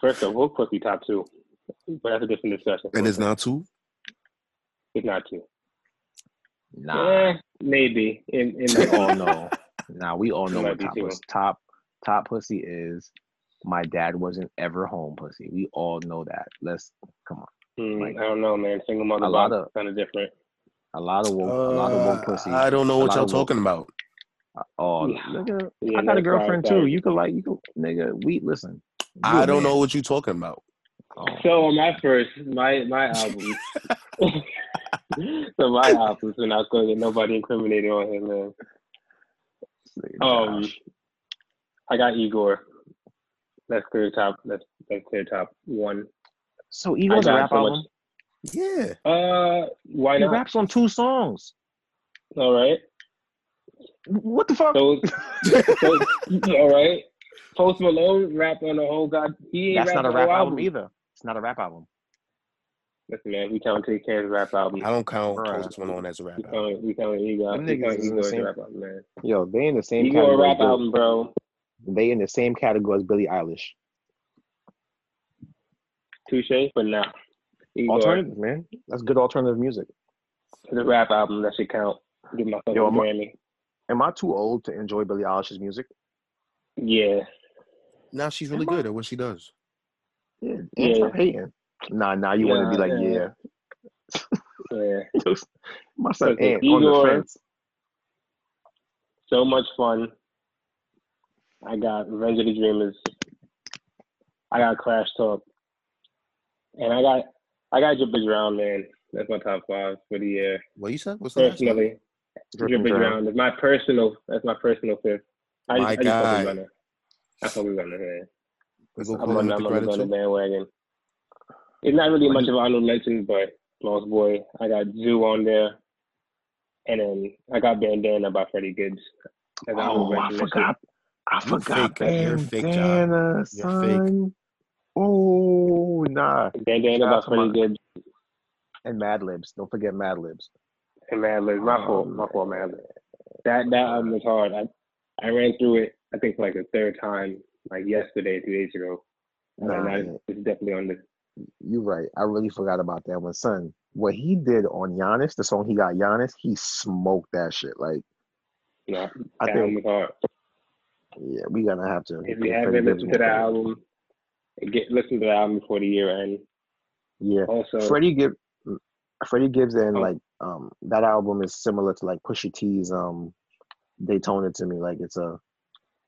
First of all, pussy top two, but that's a different discussion. And it's not two. It's not two. Nah, Eh, maybe in in we the all [LAUGHS] know. Nah, we all know Might what be top top top pussy is. My dad wasn't ever home pussy. We all know that. Let's come on. Hmm, Like, I don't know, man. Single mother a lot of- kind of different. A lot of woke, a lot of woke Uh, pussy. I don't know what y'all of woke- talking about. Oh, Yeah. nigga, Yeah, I got a girlfriend too. You could like, you could, nigga. We listen. I don't man. know what you talking about. Oh, So on my first, my my album. [LAUGHS] so my album, so not going to get nobody incriminated on him, man. this Um, I got Igor. That's clear top. That's that's clear top one. so I Igor's a rap so album. much- Yeah. Uh, why He not? raps on two songs. All right. What the fuck? So, [LAUGHS] so all right. Post Malone rap on the whole god. He ain't That's not a rap whole album either. It's not a rap album. Listen, man, we count Take Care's rap album. I don't count Bruh. Post Malone as a rap We album. count, we count Igor. Them We niggas count is in the Igor as a same- rap album, man. Yo, they in the same Igor a rap album, bro. They in the same category as Billie Eilish. Touche, but nah. Igor Alternative, man. That's good alternative music. The rap album that should count. Give myself Yo, a I'm a- Grammy. Am I too old to enjoy Billie Eilish's music? Yeah. Now she's really good at what she does. Yeah, Yeah. yeah. Stop hating. Nah, nah. You want to be like, yeah. yeah. [LAUGHS] Yeah. My son Listen, Ant on the fence. So much fun. I got Revenge of the Dreamers. I got Crash Talk. And I got I got Drip and Drown, man. That's my top five for the year. What you said? What's the last one? Personally. Drip Drip and and Drown. Drown is my personal that's my personal fifth. I My just thought guy. we gonna I thought we were gonna hear. I'm call him on, I'm the on, the bandwagon. It's not really much of an honorable mention, but Lost Boy. I got Zoo on there. And then I got Bandana by Freddie Gibbs. as an honorable Oh, I mention. That forgot. I You forgot fake. You're a fake, John. Bandana, You're fake. son. Oh, nah. Bandana Shout by out to Freddie my- Gibbs And Mad Libs. Don't forget Mad Libs. and Mad Libs. My Oh, fault. My fault, Mad Libs. That that album was hard. I I ran through it. I think for like the third time, like yesterday, two days ago. And Nah, that- man. it's definitely on the. You're right. I really forgot about that one, son. What he did on Giannis, the song he got Giannis, he smoked that shit. Like You know, I that album think, was hard. Yeah, we gonna have to. If you haven't listened to the album, get listen to the album before the year end. yeah, Also, Freddie Gibbs, Freddie Gibbs, and Oh. like um that album is similar to like Pusha T's um Daytona to me. Like it's a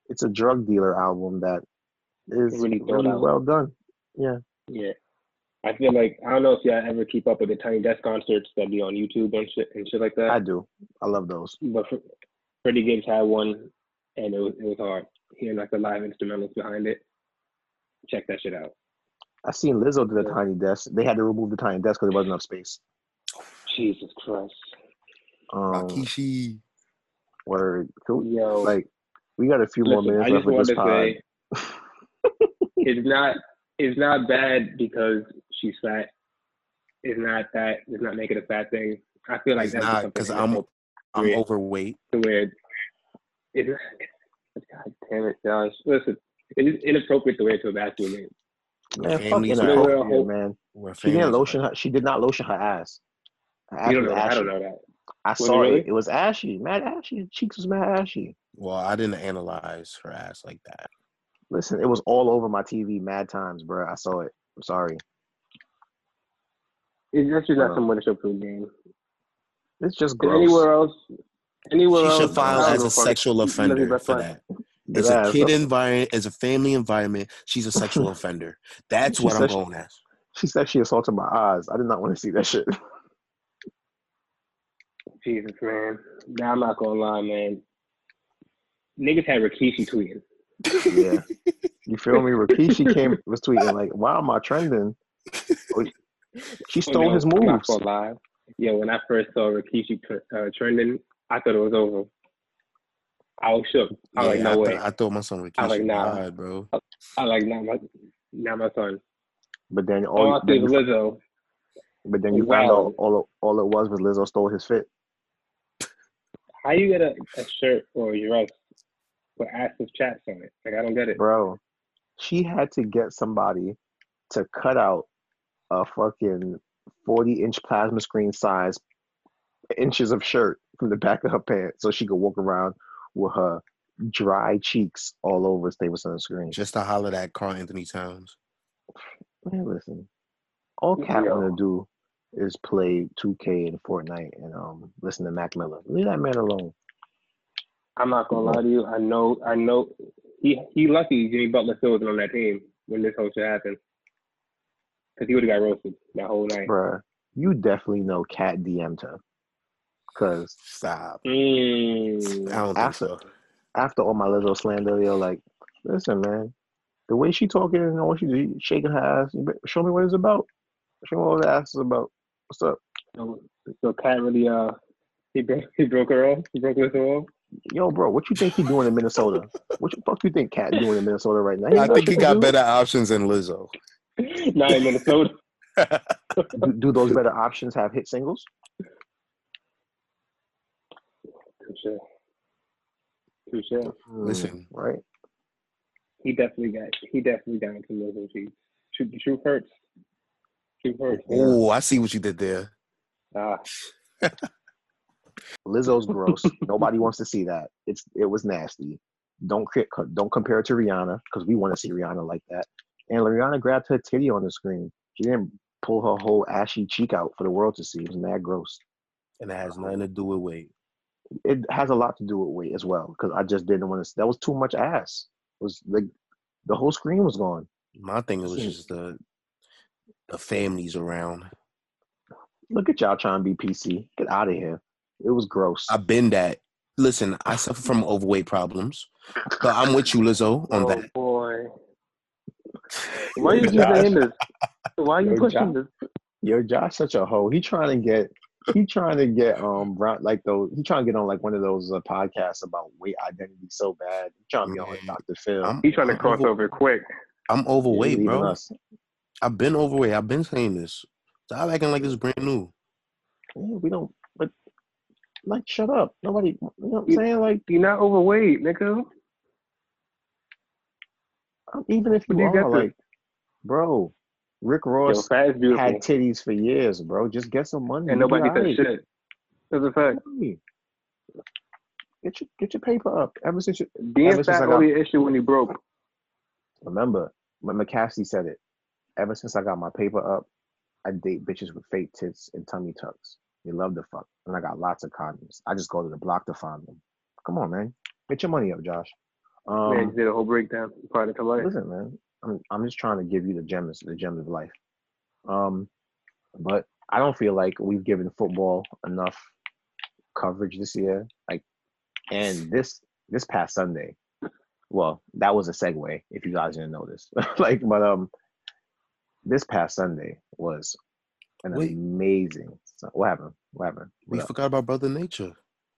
it's a drug dealer album that is Really really, well done. Yeah, yeah. I feel like I don't know if y'all ever keep up with the Tiny Desk concerts that be on YouTube and shit and shit like that. I do. I love those. but Fr- Freddie Gibbs had one, and it was it was hard. Hearing like the live instrumentals behind it. Check that shit out. I seen Lizzo did a Yeah. tiny desk. They had to remove the tiny desk because there wasn't enough space. Jesus Christ. Um, Akishi. word. Cool. Yo, Like we got a few more listen, I minutes just left with wanted this to pod. say [LAUGHS] it's not it's not bad because she's fat. It's not that it's not making a fat thing. I feel like It's that's not because I'm I'm overweight. to where it's God damn it, Josh. Listen, it's inappropriate to wear to a basketball game. Man, fuck Families are- inappropriate, We're- man. She didn't lotion her. She did not lotion her ass. Her ass You don't know that. I don't know that. I Was it saw really? it. It was ashy. Mad ashy. Her cheeks was mad ashy. Well, I didn't analyze her ass like that. Listen, it was all over my TV mad times, bro. I saw it. I'm sorry. It's that's just not some to show proof game. It's just gross. anywhere else, anywhere She should file as a sexual Let offender for that. It's a Deadass. kid environment, it's a family environment. She's a sexual [LAUGHS] offender. That's She what I'm said she- going as. She said she assaulted my eyes. I did not want to see that shit. [LAUGHS] Jesus, man. Now I'm not gonna lie, man. Niggas had Rikishi tweeting. Yeah. You feel me? Rikishi came was tweeting like, "Why am I trending?" She [LAUGHS] stole Oh, his no, I'm not moves. gonna lie. Yeah, when I first saw Rikishi uh, trending, I thought it was over. I was shook. I was like, no I, way. thought, I thought my son Rikishi I like, nah. died, bro. I like not my not my son. But then All all, I see then is you, Lizzo. but then you found out all it- all it was was Lizzo stole his fit. How you get a, a shirt or a dress with active chats on it? Like I don't get it. Bro, she had to get somebody to cut out a fucking 40 inch plasma screen size inches of shirt from the back of her pants so she could walk around with her dry cheeks all over Stapleton screen. Just to holler at Karl-Anthony Towns. Man, listen. All KAT Yo. wanna do is play 2K and Fortnite and um listen to Mac Miller. Leave that man alone. I'm not gonna lie to you. I know. I know. He he lucky Jimmy Butler still wasn't on that team when this whole shit happened. Cause he would have got roasted that whole night. Bruh, you definitely know KAT DM'd her. Cause Stop. Mm. I don't think After- so. after all my little slander, you're like, listen, man, the way she talking and all she do, shaking her ass, show me what it's about. Show me what the ass is about. What's up? So, so KAT really uh he broke [LAUGHS] he broke her off. He broke Lizzo off. Yo, bro, what you think he doing in Minnesota? what the fuck you think KAT [LAUGHS] doing in Minnesota right now? I think he got better. better options than Lizzo. [LAUGHS] Not in Minnesota. Do, do those better options have hit singles? Touche. Touche. Listen. Hmm, right? He definitely got he definitely got into Lizzo cheeks. Truth, the truth hurts. Truth hurts. Oh, I see what you did there. Ah, [LAUGHS] Lizzo's gross. Nobody wants to see that. It's it was nasty. Don't cri- don't compare it to Rihanna because we want to see Rihanna like that. And Rihanna grabbed her titty on the screen. She didn't pull her whole ashy cheek out for the world to see. It was mad gross. And it has nothing to do with weight. It has a lot to do with weight as well because I just didn't want to. That was too much ass. It was like the whole screen was gone. My thing was just the the families around. Look at y'all trying to be PC. Get out of here. It was gross. I've been that. Listen, I suffer from overweight problems, but I'm with you, Lizzo, on oh that. boy. [LAUGHS] Why you keep saying this? Why are you Yo, pushing Josh. this? Yo, Josh, such a hoe. He trying to get. He trying to get um round like those. He trying to get on like one of those uh, podcasts about weight identity so bad. He trying to be on like Dr. Phil. I'm, He trying to I'm cross over- over quick. I'm overweight, leaving bro. us. I've been overweight. I've been saying this. Stop acting like it's brand new. Yeah, we don't. But like, shut up. Nobody. You know what I'm You- saying? Like, You're not overweight, nigga. um, even if you, you are, get this? like, bro, Rick Yo, Ross beautiful. had titties for years, bro. Just get some money. and nobody said alright. shit. That's a fact. Get your get your paper up. Ever since you Being fat I got- only an issue when you broke. remember, when McCaskey said it. Ever since I got my paper up, I date bitches with fake tits and tummy tucks. They love the fuck, and I got lots of condoms. I just go to the block to find them. Come on, man, get your money up, Josh. Um, Man, you did a whole breakdown. Part of the life. Listen, man, I'm I'm just trying to give you the gems, the gems of life. Um, but I don't feel like we've given football enough coverage this year. Like, and this this past Sunday, well, that was a segue. If you guys didn't notice, [LAUGHS] like, but um, this past Sunday was an Wait. amazing. What happened? What happened? We up? forgot about Brother Nature.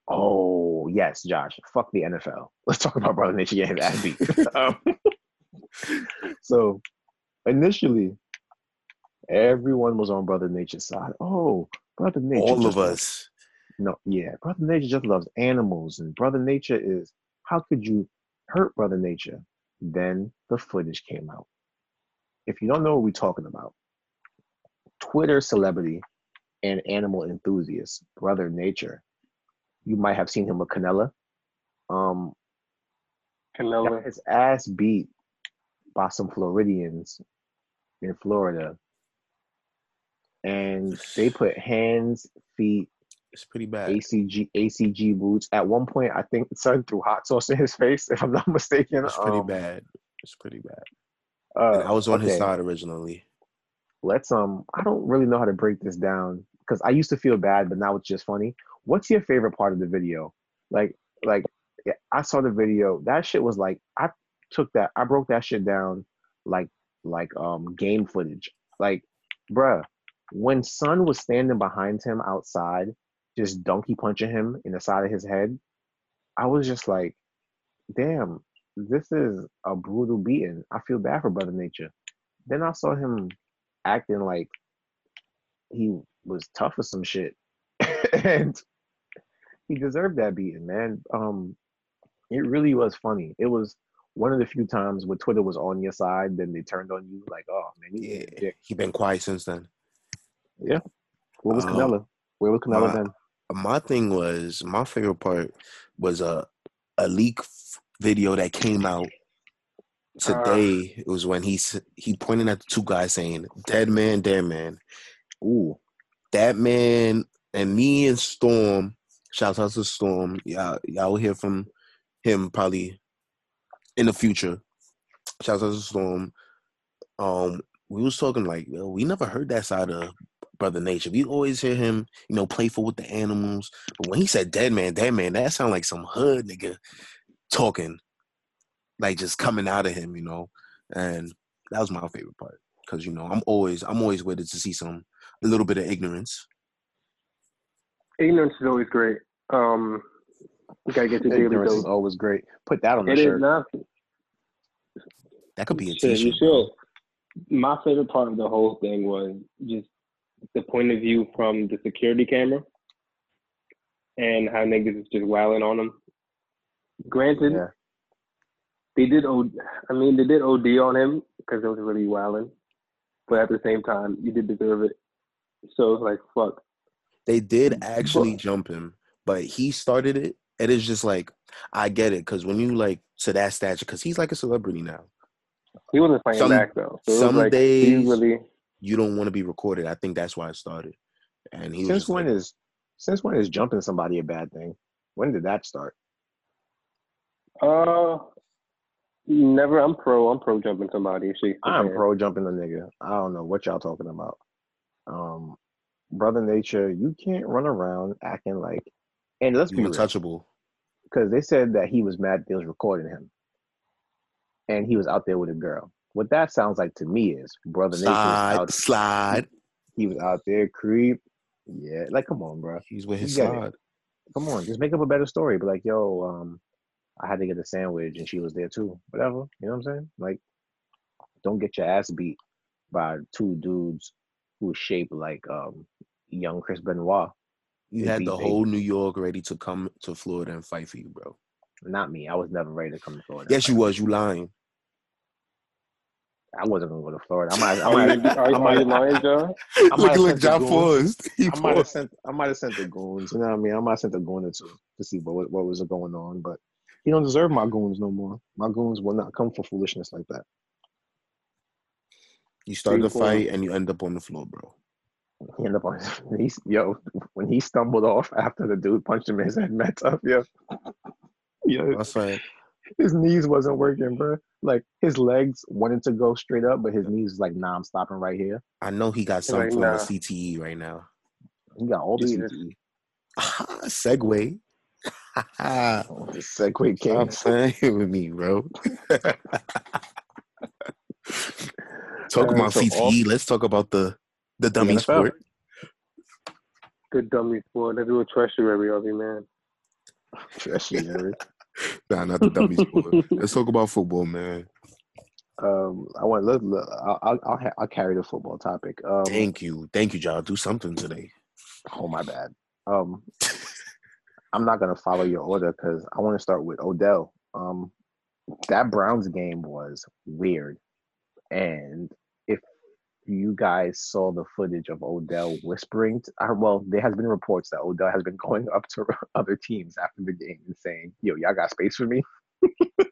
Oh yes, Josh. Fuck the NFL. [LAUGHS] Let's talk about Brother Nature getting that beat. um, so initially, everyone was on Brother Nature's side. Oh, Brother Nature. All of us. No, yeah, Brother Nature just loves animals, and Brother Nature is. How could you hurt Brother Nature? Then the footage came out. If you don't know what we're talking about, Twitter celebrity and animal enthusiast, Brother Nature. You might have seen him with Canelo. Um, got Canelo. his ass beat by some Floridians in Florida. And they put hands, feet, It's pretty bad. ACG ACG boots. At one point, I think son threw hot sauce in his face, [LAUGHS] if I'm not mistaken. It's pretty Um, bad. It's pretty bad. Uh, I was on his side originally. Let's um. I don't really know how to break this down because I used to feel bad, but now it's just funny. What's your favorite part of the video? Like, like yeah, I saw the video. That shit was like I took that. I broke that shit down like like um game footage. Like, bruh, when Son was standing behind him outside, just donkey punching him in the side of his head, I was just like, damn, this is a brutal beating. I feel bad for Brother Nature. Then I saw him acting like he was tough for some shit. [LAUGHS] and he deserved that beating, man. Um, it really was funny. It was one of the few times where Twitter was on your side, then they turned on you like, oh man, you Yeah, a he been quiet since then. Yeah, where was Um, Canelo? Where was Canelo my- then? My thing was my favorite part was a a leak video that came out today. it was when he he pointed at the two guys saying, "Dead man, dead man." Ooh, that man and me and Storm, shout out to Storm. Y'all, y'all will hear from him probably in the future. Shout out to Storm. Um, we was talking like we never heard that side of Brother Nature. We always hear him, you know, playful with the animals. But when he said dead man, dead man, that sound like some hood nigga talking. Like just coming out of him, you know. And that was my favorite part. Cause you know, I'm always I'm always it to see some a little bit of ignorance. Ignorance is always great. Um, you gotta get your daily ignorance is always great. Put that on the It is shirt. not. That could be a Shit, you t-shirt. should. My favorite part of the whole thing was just the point of view from the security camera and how niggas is just wailing on them. Granted, Yeah. they did O. I mean, they did OD on him because it was really wailing, but at the same time, you did deserve it. So it's like, fuck. They did actually jump him, but he started it. It is just like I get it because when you like to that stature, because he's like a celebrity now. He wasn't fighting Some- back though. So some like, days- really. You don't want to be recorded. I think that's why it started. And he Since when like, is since when is jumping somebody a bad thing? When did that start? Uh, never. I'm pro. I'm pro jumping somebody. She, I'm pro jumping a nigga. I don't know what y'all talking about. Um, brother nature, you can't run around acting like. And let's you be real, untouchable. because they said that he was mad they was recording him, and he was out there with a girl. What that sounds like to me is brother Slide, out. slide. He was out there creep. Yeah, like come on, bro. He's with his it. Come on, just make up a better story. But like, yo, um, I had to get a sandwich and she was there too. Whatever. You know what I'm saying? Like, don't get your ass beat by two dudes who shape like um young Chris Benoit. You had the they- whole New York ready to come to Florida and fight for you, bro. Not me. I was never ready to come to Florida. Yes, you was. You lying. I wasn't gonna go to Florida. I might. I might. are, you- I are you might- lying, John? [LAUGHS] I might have sent the goons. paused. [LAUGHS] I might have sent. I might have sent the goons. You know what I mean? I might have sent the goons or two to see what what was going on. But you don't deserve my goons no more. My goons will not come for foolishness like that. You start the fight and you end up on the floor, bro. He ended up on he's [LAUGHS] yo when he stumbled off after the dude punched him in his head [LAUGHS] met up, yo. Yo, That's like his knees wasn't working, bro. Like his legs wanted to go straight up, but his knees was like, nah, I'm stopping right here. I know he got some like, form nah. of CTE right now. He got all the Jesus. CTE. Segue. [LAUGHS] The Segue king. Stop playing with me, bro. talk about so CTE. Let's talk about the the dummy sport. Good dummy sport. Let's do a treasury of you, man. [LAUGHS] Especially, Eric. [LAUGHS] Nah, not the dummy sport. Let's talk about football, man. Um, I want let, let I'll I'll, I'll, ha- I'll carry the football topic. Um, Thank you, thank you, y'all. Do something today. Oh my bad. Um, I'm not gonna follow your order because I want to start with Odell. Um, that Browns game was weird, and you guys saw the footage of Odell whispering, to, uh, well, there has been reports that Odell has been [LAUGHS] going up to [LAUGHS] other teams after the game and saying, "Yo, y'all got space for me."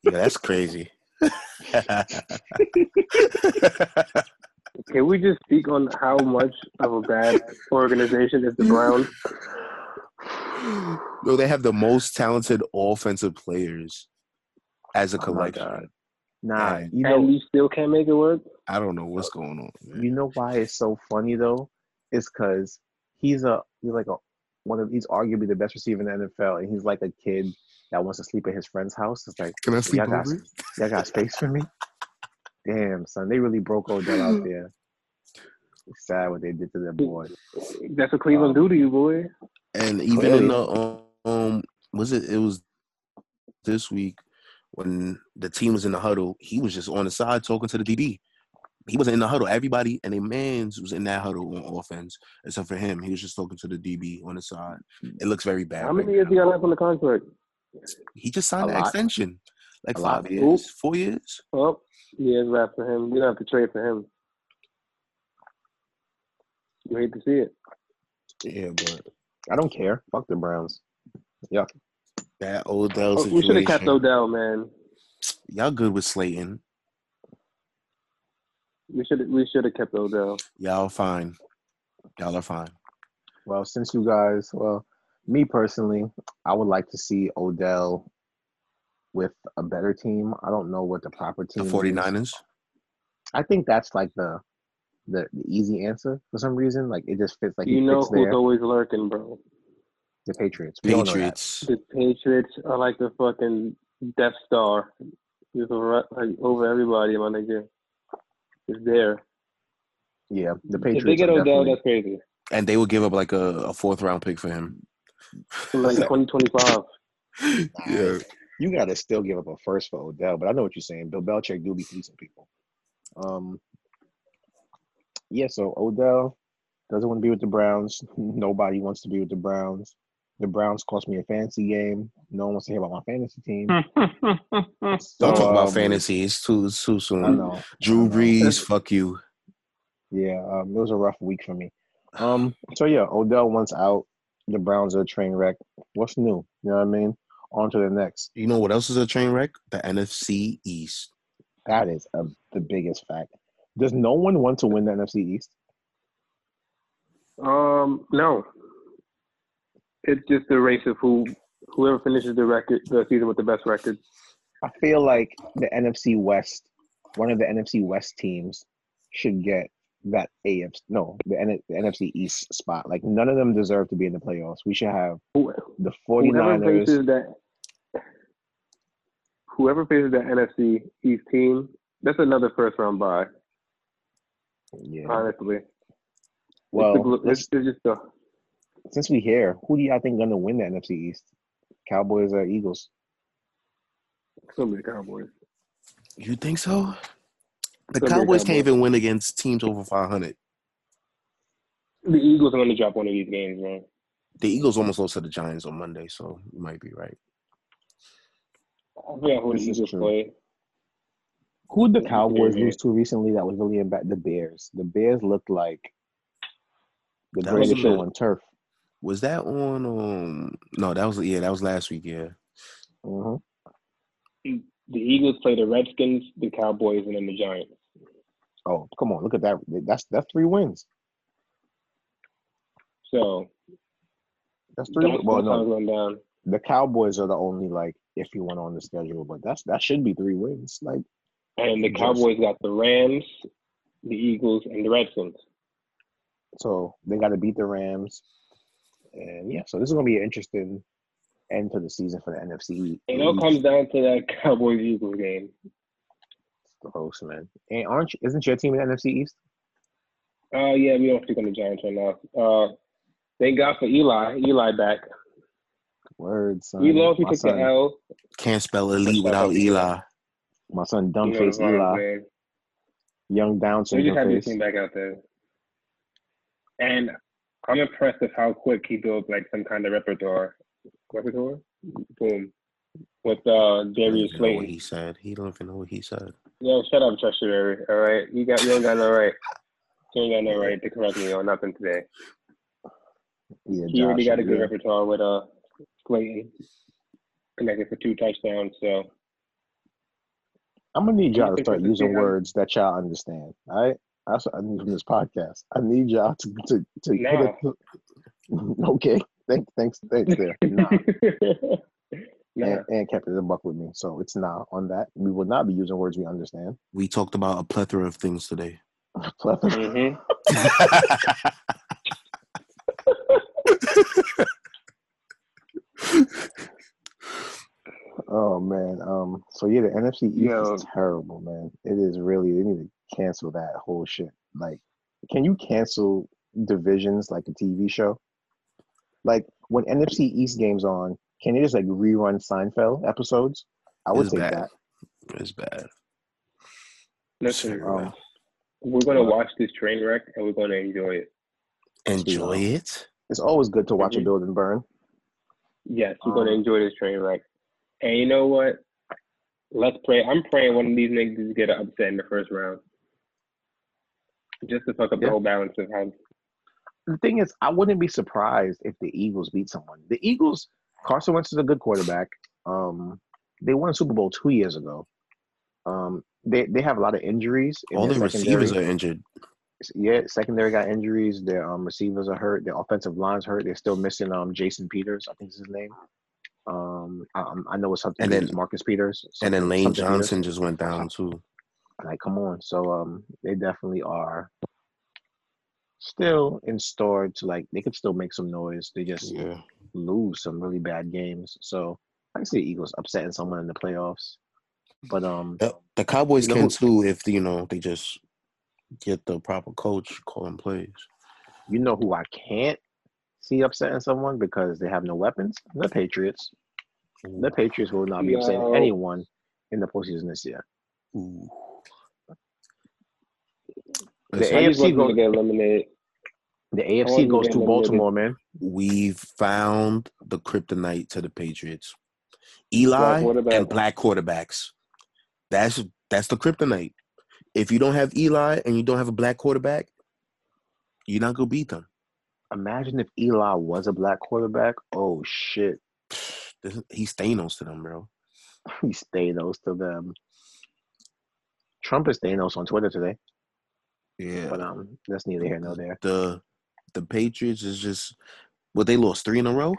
Yeah, that's crazy. [LAUGHS] Can we just speak on how much of a bad organization is the Browns? [SIGHS] Yo, they have the most talented offensive players as a Oh collection. God. Nah, And- you and know, you still can't make it work? I don't know what's going on. Man. You know why it's so funny though? It's because he's a he's like a one of he's arguably the best receiver in the NFL, and he's like a kid that wants to sleep at his friend's house. It's like, Can I sleep y'all got, over? y'all got space for me? [LAUGHS] Damn, son, they really broke Odell out [LAUGHS] there. It's sad what they did to their boy. That's what Cleveland do to you, boy. And even Clearly. in the um, was it? It was this week when the team was in the huddle. He was just on the side talking to the DB. He wasn't in the huddle. Everybody and their mans was in that huddle on offense, except for him. He was just talking to the DB on the side. Hmm. It looks very bad. How right many years now. he got left on the contract? He just signed an extension, like A lot. five years, four years. Oh, years left for him. You don't have to trade for him. You hate to see it. Yeah, but I don't care. Fuck the Browns. Yeah, that Odell Oh, we should have kept situation. Odell, man. Y'all good with Slayton? We should we should have kept Odell. Y'all fine. Y'all are fine. Well, since you guys, well, me personally, I would like to see Odell with a better team. I don't know what the proper team. is. 49ers. I think that's like the the, the easy answer for some reason. Like it just fits. Like you he know fits who's there. always lurking, bro. The Patriots. We all know that. Patriots. The Patriots are like the fucking Death Star. Just over, like, over everybody, my nigga. It's there. Yeah, the Patriots. If they get are Odell, definitely- that's crazy. And they will give up like a, a fourth round pick for him. Like [LAUGHS] 2025. yeah. you got to still give up a first for Odell, but I know what you're saying. Bill Belichick do be fleecing people. Um, yeah. So Odell doesn't want to be with the Browns. [LAUGHS] Nobody wants to be with the Browns. The Browns cost me a fantasy game. No one wants to hear about my fantasy team. [LAUGHS] Don't talk about um, fantasy. It's too, it's too I soon. know. Drew Brees, fuck you. Yeah, um, it was a rough week for me. Um, so yeah, Odell wants out. The Browns are a train wreck. What's new? You know what I mean? On to the next. You know what else is a train wreck? The NFC East. That is a, the biggest fact. Does no one want to win the NFC East? Um, no. It's just a race of who whoever finishes the record the season with the best record. I feel like the NFC West, one of the NFC West teams, should get that AFC. No, the, N- the NFC East spot. Like none of them deserve to be in the playoffs. We should have the Whoever 49ers. faces that whoever faces that NFC East team, that's another first round bye. Yeah. Honestly, Well, it's, the, it's, it's just the since we here, who do y'all think gonna win the NFC East? Cowboys or Eagles? it's gonna be the Cowboys. You think so? The Could be Cowboys can't even win against teams over 500. The Eagles are gonna drop one of these games, man. The Eagles almost lost to the Giants on Monday, so you might be right. I forgot who the This is Eagles true. play. Who did the Cowboys yeah. lose to recently that was really bad? The Bears. The Bears looked like the That was greatest show on turf. Was that on? Um, no, that was yeah, that was last week. Yeah, hmm The Eagles play the Redskins, the Cowboys, and then the Giants. Oh, come on! Look at that. That's that's three wins. So That's three. that's well, that's how it's no, going down. the Cowboys are the only like iffy one on the schedule, but that's that should be three wins. Like And the Cowboys got the Rams, the Eagles, and the Redskins. so, they got to beat the Rams, and yeah. So this is gonna be an interesting end to the season for the NFC. It all comes down to that Cowboys Eagles game. Gross, man. And aren't you, isn't your team in the NFC East? Uh yeah, we don't speak on the Giants right now. Uh thank God for Eli. Eli back. Words, We He lost, he my took the L. can't spell elite without Eli. my son, You dumb know face the Eli, man. young Down So we just have your team back out there. And I'm impressed with how quick he built like some kind of repertoire. Repertoire? Boom. With uh Darius don't know what he said. He don't even know what he said. Yo, shut up, Treasury. All right, you got you don't got no right. You ain't got no right to correct me on nothing today. Yeah, He already got a good yeah. repertoire with uh Slayton, connected for two touchdowns. So I'm gonna need y'all to start using words that y'all understand. All right, that's what I need from this podcast. I need y'all to to to hit a, [LAUGHS] okay. Thanks, thanks, thanks. [LAUGHS] There, nah. nah. and, and kept it a buck with me. So it's nah on that. We will not be using words we understand. We talked about a plethora of things today. [LAUGHS] Plethora. hmm oh man, Um, so yeah, the NFC East Yo. is terrible, man. It is really. They need to cancel that whole shit. Like, can you cancel divisions like a TV show? Like when NFC East games on, can they just like rerun Seinfeld episodes? I would It's take bad. that. It's bad. Listen, Sure. Um, we're gonna watch this train wreck and we're gonna enjoy it. Enjoy it. It's always good to watch a Mhm. building burn. Yes, we're gonna Um, enjoy this train wreck. And you know what? Let's pray. I'm praying one of these niggas get upset in the first round. Just to fuck up Yeah. the whole balance of how The thing is, I wouldn't be surprised if the Eagles beat someone. The Eagles, Carson Wentz is a good quarterback. Um, they won a Super Bowl two years ago. Um, they they have a lot of injuries. in All their the receivers are injured. yeah, secondary got injuries. Their um, receivers are hurt. Their offensive line's hurt. They're still missing um Jason Peters. I think is his name. Um, I, I know it's something. And then- Marcus Peters. And then Lane something Peters. Johnson just went down too. Like, come on. So um, they definitely are still in store to like. They could still make some noise. They just Yeah. lose some really bad games. So I can see the Eagles upsetting someone in the playoffs. But um, The, the Cowboys You know can who- too if you know they just get the proper coach calling plays. you know who I can't see upsetting someone because they have no weapons? The Patriots. The Patriots will not be upsetting No. anyone in the postseason this year. Ooh. The AFC goes. to get eliminated. The AFC goes to Baltimore, man. we've found the kryptonite to the Patriots. Eli and black quarterbacks. That's that's the kryptonite. If you don't have Eli and you don't have a black quarterback, you're not gonna beat them. Imagine if Eli was a black quarterback. Oh shit, He's Thanos to them, bro. [LAUGHS] he's Thanos to them. Trump is Thanos on Twitter today, Yeah. but um, that's neither here nor there. the the Patriots is just well, they lost three in a row.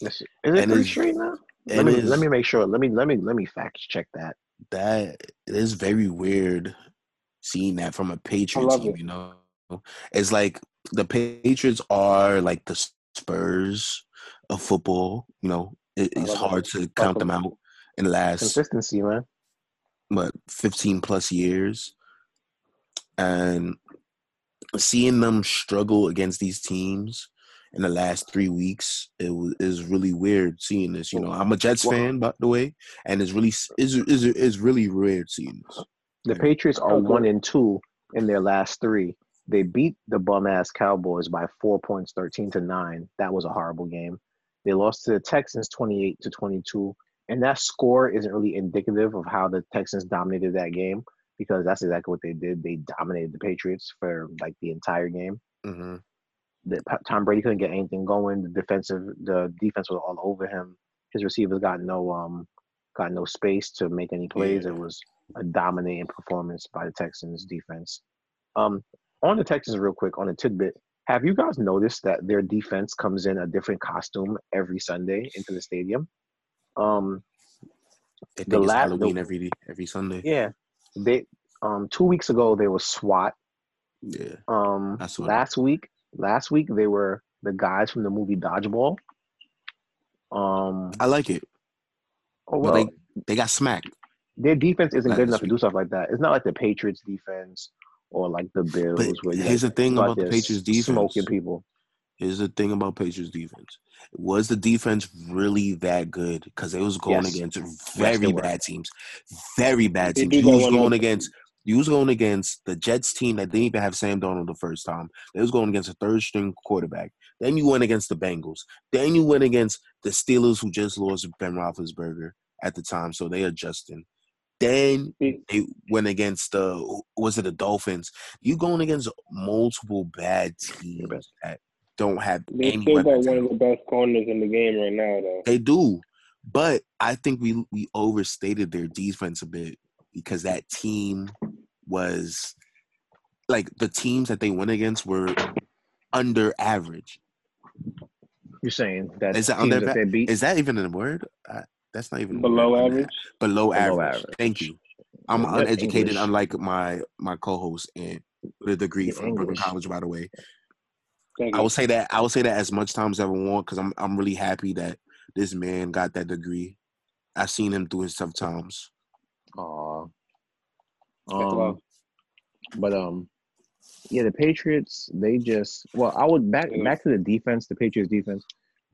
Is it And three straight now? Let me let me make sure. Let me let me let me fact check that. That it is very weird seeing that from a Patriot love team. it. You know, it's like the Patriots are like the Spurs of football. You know, it, it's love it. hard to count them out in the last Consistency, man. what 15 plus years and seeing them struggle against these teams in the last three weeks it was is really weird seeing this you know i'm a jets Well- fan by the way and it's really is is is really weird seeing this The Yeah. Patriots are Oh, cool. one and two in their last three. They beat the bum ass Cowboys by four points, thirteen to nine. That was a horrible game. They lost to the Texans twenty eight to twenty two, and that score isn't really indicative of how the Texans dominated that game because that's exactly what they did. They dominated the Patriots for like the entire game. hmm The, Tom Brady couldn't get anything going. The defensive, the defense was all over him. His receivers got no um, got no space to make any plays. Yeah. It was a dominating performance by the Texans defense. Um, on the Texans, real quick, on a tidbit, have you guys noticed that their defense comes in a different costume every Sunday into the stadium? Um, The think it's la- halloween the- every every sunday yeah, they um two weeks ago they were SWAT. yeah Um, I saw that. last week, last week they were the guys from the movie Dodgeball. Um, i like it oh, but well, they they got smacked their defense isn't Not good enough to do stuff like that. It's not like the Patriots defense or like the Bills. but where here's the thing about the patriots defense smoking people. Here's the thing about Patriots defense. Was the defense really that good? Because it was going Yes. against very were. bad teams. Very bad teams. You was going against you was going against the Jets team that didn't even have Sam Darnold the first time. They was going against a third string quarterback. Then you went against the Bengals. Then you went against the Steelers who just lost Ben Roethlisberger at the time, so they adjusting. Then they went against the was it the Dolphins? You going against multiple bad teams that don't have They any still got one of the best corners in the game right now, though. They do, but I think we we overstated their defense a bit because that team was like the teams that they went against were under average. You're saying that Is that teams under- that they beat Is that even a word? I, that's not even a Below word. average. Below, Below average. average. Thank you. I'm Good uneducated, English. unlike my my co-host and with a degree Good from Brooklyn College, by the way. Thank I you. will say that I will say that as much time as I ever want because I'm I'm really happy that this man got that degree. I've seen him through his tough times. Aw. Um, but um, yeah, the Patriots. They just well, I would back back to the defense. The Patriots defense,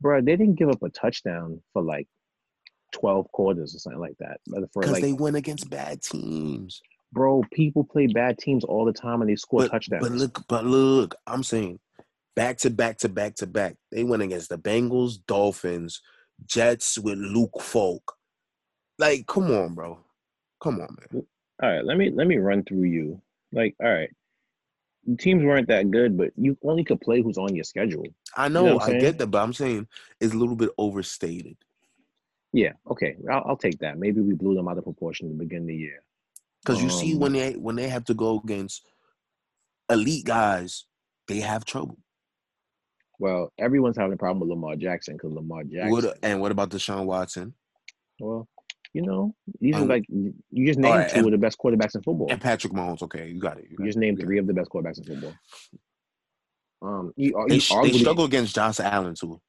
bro. They didn't give up a touchdown for like twelve quarters or something like that. Because like, they went against bad teams. bro, people play bad teams all the time and they score But, touchdowns. but look, but look, I'm saying back to back to back to back. They went against the Bengals, Dolphins, Jets with Luke Falk. Like, come on, bro. Come on, man. all right, let me let me run through you. Like, all right, teams weren't that good, but you only could play who's on your schedule. I know know, I'm saying? get that, but I'm saying it's a little bit overstated. Yeah, okay, I'll, I'll take that. Maybe we blew them out of proportion at the beginning of the year. Because you see, Um, when they when they have to go against elite guys, they have trouble. Well, everyone's having a problem with Lamar Jackson because Lamar Jackson. What, and what about Deshaun Watson Well, you know, these are Um, like you just named alright, two and- of the best quarterbacks in football. and Patrick Mahomes? Okay, you got it. You, got You just it. named three of the best quarterbacks in football. Um, you, They, you, sh- they arguably- struggle against Josh Allen too.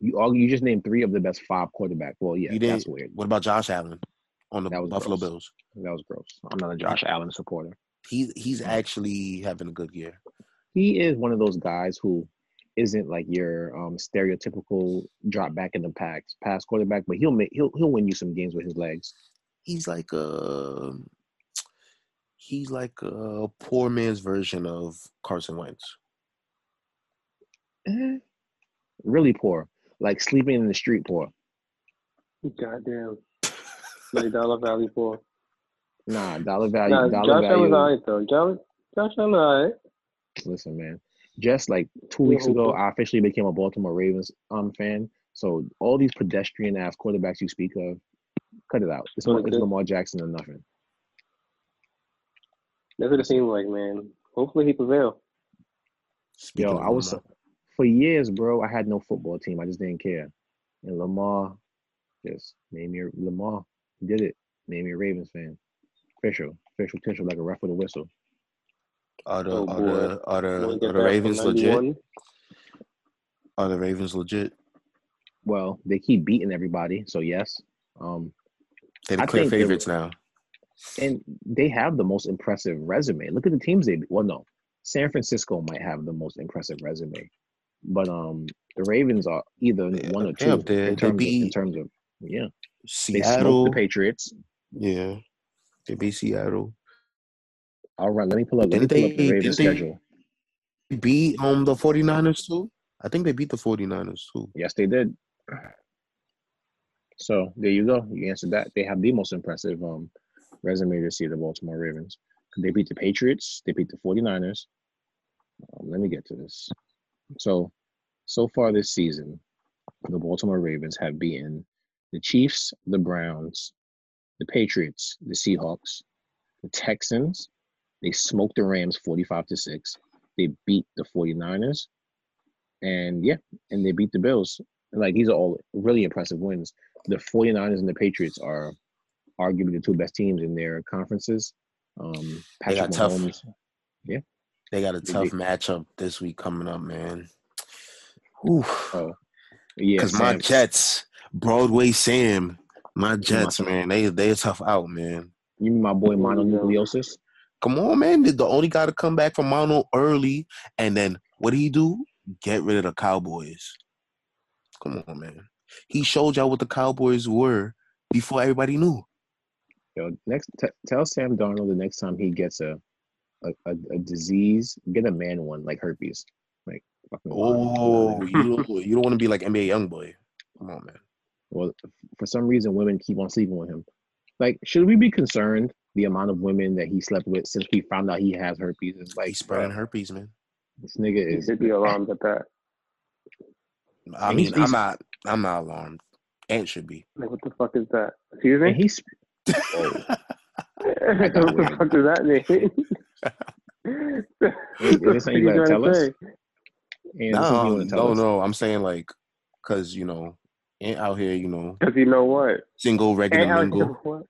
You argue, you just named three of the best five quarterbacks. Well, yeah, You that's weird. What about Josh Allen on the Buffalo gross. Bills? That was gross. I'm not a Josh Allen supporter. He he's actually having a good year. He is one of those guys who isn't like your um, stereotypical drop back in the packs pass quarterback, but he'll make he'll he'll win you some games with his legs. He's like a he's like a poor man's version of Carson Wentz. Eh, really poor, like sleeping in the street poor. Goddamn. Like Dollar Valley for. Nah, dollar value, Nah, dollar Josh Allen's value. alright though. Josh, Josh Allen alright. Listen, man. Just like two weeks ago. I officially became a Baltimore Ravens um fan. So all these pedestrian ass quarterbacks you speak of, cut it out. It's, Okay. it's Lamar Jackson or nothing. That's what it seems like, man. Hopefully he prevail. Speaking Yo, I was Lamar. for years, bro. I had no football team. I just didn't care. And Lamar just made me a- Lamar did it. Made me a Ravens fan. Official, official, official, like a ref with a whistle. Are the Oh, are the are the, are the Ravens legit? Are the Ravens legit? Well, they keep beating everybody, so yes. Um, They're the clear think they- favorites now. and they have the most impressive resume. Look at the teams they well no. San Francisco might have the most impressive resume. But um the Ravens are either Yeah, one or two up there. in They terms, of, in terms of yeah. They Seattle, the Patriots. yeah, they beat Seattle. All right, let me pull up let Didn't pull up the Ravens schedule. They beat um the 49ers too. I think they beat the 49ers too. Yes, they did. So there you go. You answered that. They have the most impressive um resume this year, the Baltimore Ravens. They beat the Patriots, they beat the 49ers. Um, let me get to this. So so far this season, the Baltimore Ravens have beaten the Chiefs, the Browns, the Patriots, the Seahawks, the Texans. They smoked the Rams 45 to 6. They beat the 49ers. And yeah, and they beat the Bills. Like these are all really impressive wins. The 49ers and the Patriots are arguably the two best teams in their conferences. Um, They Patrick got tough. Mahomes. They got a They tough beat- matchup this week coming up, man. Oof. Oh, yeah, Because my Jets, Broadway Sam, my Jets, My- man, they they are tough out, man. You mean my boy There mononucleosis? Come on, man. The only guy to come back from mono early, and then what did he do? Get rid of the Cowboys. Come on, man. He showed y'all what the Cowboys were before everybody knew. Yo, next, t- tell Sam Darnold the next time he gets a a, a, a disease, get a man one like herpes. Like fucking. Oh, you don't [LAUGHS] you don't want to be like NBA YoungBoy. Come on, man. Well, for some reason, women keep on sleeping with him. Like, should we be concerned the amount of women that he slept with since we found out he has herpes? Is like He's spreading bruh, herpes, man. This nigga You is. should be [LAUGHS] alarmed at that. I mean, I'm not I'm not alarmed. Ant should be. Like, what the fuck is that? Excuse And me? he's. [LAUGHS] Whoa. what the weird. fuck does that mean? [LAUGHS] Is this something you gotta tell us? And this is what you No, no, us? no. I'm saying like, cause you know, Ant out here, you know, Cause you know what? single, regular, Ain't to how mingle, what?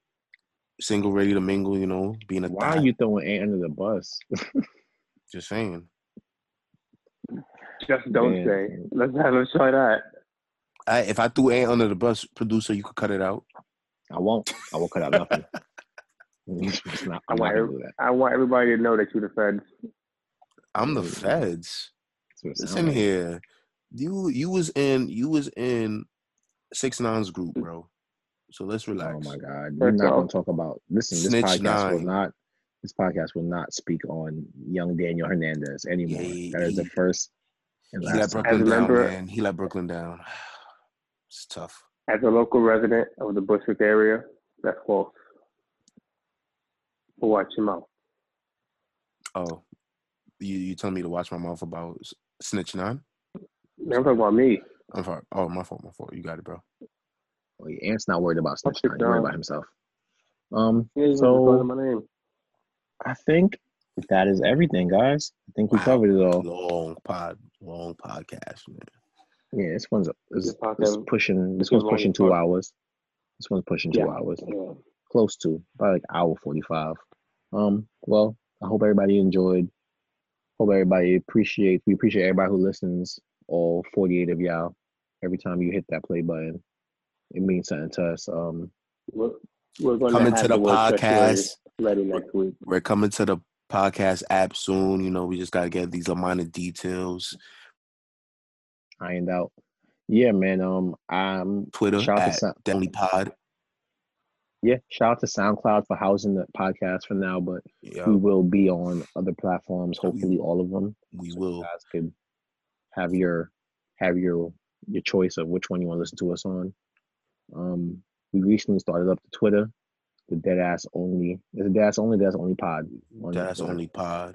Single, ready to mingle. You know, being a Why thot. are you throwing Ant under the bus? [LAUGHS] Just saying. Just don't Man. say. Let's have let's try that. I, if I threw Ant under the bus, producer, you could cut it out. I won't. I won't cut out nothing. [LAUGHS] It's not, I want every- I want everybody to know that you're the feds. I'm the feds. That's what it Listen like. here. You you was in you was in six nines group, bro. So let's relax. Oh my God! We're not going to talk about. Listen, this Snitch podcast will not. This podcast will not speak on young Daniel Hernandez anymore. he- that is the first and He let last time. Brooklyn As down, member- man. He let Brooklyn down. [SIGHS] It's tough. As a local resident of the Bushwick area, that's false. Watch your mouth. Oh, you you telling me to watch my mouth about s- snitch nine? I'm talking about me. I'm sorry. Oh, my fault. My fault. You got it, bro. Well, yeah, Ant's not worried about snitch. Fuck He's worried about himself. Um, Yeah, So- so, my name. I think that is everything, guys. I think we Wow. covered it all. Long pod, long podcast, man. Yeah, this one's this, This podcast pushing. This one's pushing two fuck. hours. This one's pushing two Yeah. hours. Yeah. close to about like hour 45 um well i hope everybody enjoyed hope everybody appreciates we appreciate everybody who listens all 48 of y'all every time you hit that play button it means something to us um We're, we're going Coming have to the word podcast. ready next week. We're coming to the podcast app soon. You know, we just gotta get these minor details. ironed out yeah man um i'm Twitter Shout out to at Sa- Pod. yeah shout out to soundcloud for housing the podcast for now but Yeah, we will be on other platforms hopefully all of them we so will. you guys could have your have your your choice of which one you want to listen to us on. Um, we recently started up the Twitter, the Dead Ass Only. It's a Dead Ass Only, Dead Ass Only Pod. on That's Twitter. only pod.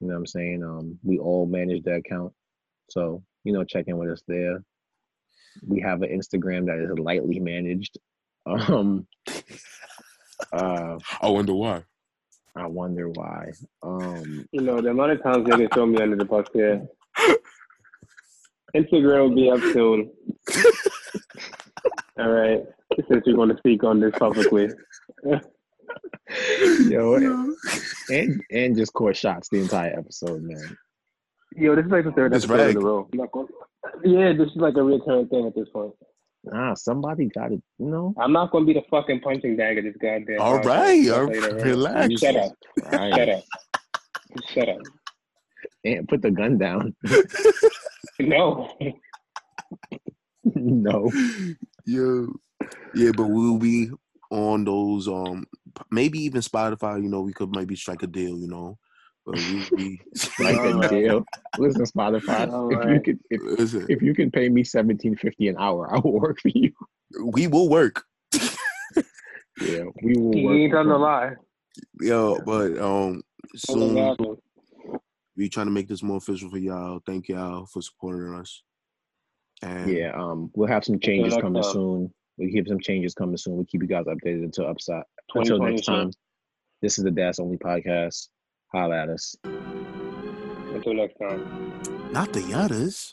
You know what I'm saying? Um, we all manage that account, so you know, check in with us there. We have an Instagram that is lightly managed. [LAUGHS] Um, uh, I wonder why. I wonder why. Um, You know, the amount of times niggas throw me under the bus here. Instagram will be up soon. [LAUGHS] All right. Since we're going to speak on this publicly. [LAUGHS] yo, and and just caught shots the entire episode, man. Yo, this is like the third It's episode in a row. Gonna- Yeah, this is like a recurring thing at this point. Ah, somebody got it. You know, I'm not going to be the fucking punching bag of this goddamn. All podcast. right, I'll all tell you that right, right now. relax. Shut up. Shut up. Shut up. and put the gun down. [LAUGHS] No. [LAUGHS] no. Yeah, yeah, but we'll be on those. Um, maybe even Spotify. You know, we could maybe strike a deal. You know, but we we Like [LAUGHS] a [LAUGHS] deal. Listen, Spotify. If you Alright. could, if, listen. if you can pay me seventeen fifty an hour, [LAUGHS] I will work for you. We will work. Yeah, we will He work. ain't for telling no free. lie. Yo, but um, soon happening. we trying to make this more official for y'all. Thank y'all for supporting us. And Yeah, um, we'll have some changes coming time. soon. We keep some changes coming soon. We keep you guys updated until upside until next time. This is the Das Only podcast. Holla at us. Until next time. not the others.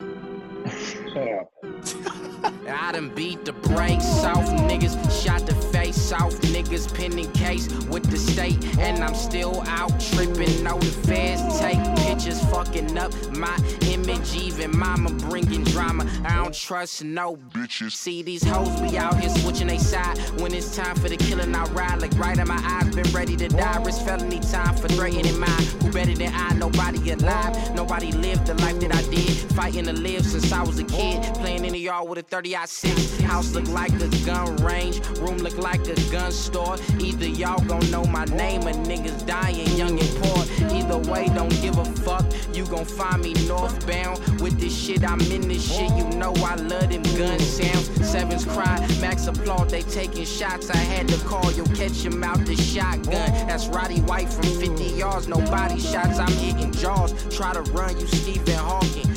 Shut up. [LAUGHS] I done beat the brakes off niggas, shot the face off niggas, pending case with the state, and I'm still out tripping. No, the feds take pictures, fucking up my image. Even mama bringing drama. I don't trust no bitches. See these hoes be out here switching they side when it's time for the killing. I ride like right in my eyes, been ready to die. Risk felony time for threatening mine. Who better than I? Nobody alive, nobody lived the life that I did. Fighting to live since I was a kid, playing in the yard with a 30 I six. House look like a gun range, room look like a gun store. Either y'all gon' know my name or niggas dying young and poor. Either way, don't give a fuck. You gon' find me northbound with this shit. I'm in this shit. You know I love them gun sounds. Sevens cry, max applaud. They taking shots. I had to call. You'll catch him out the shotgun. That's Roddy White from 50 yards. No body shots. I'm hitting jaws. Try to run, you Stephen Hawking.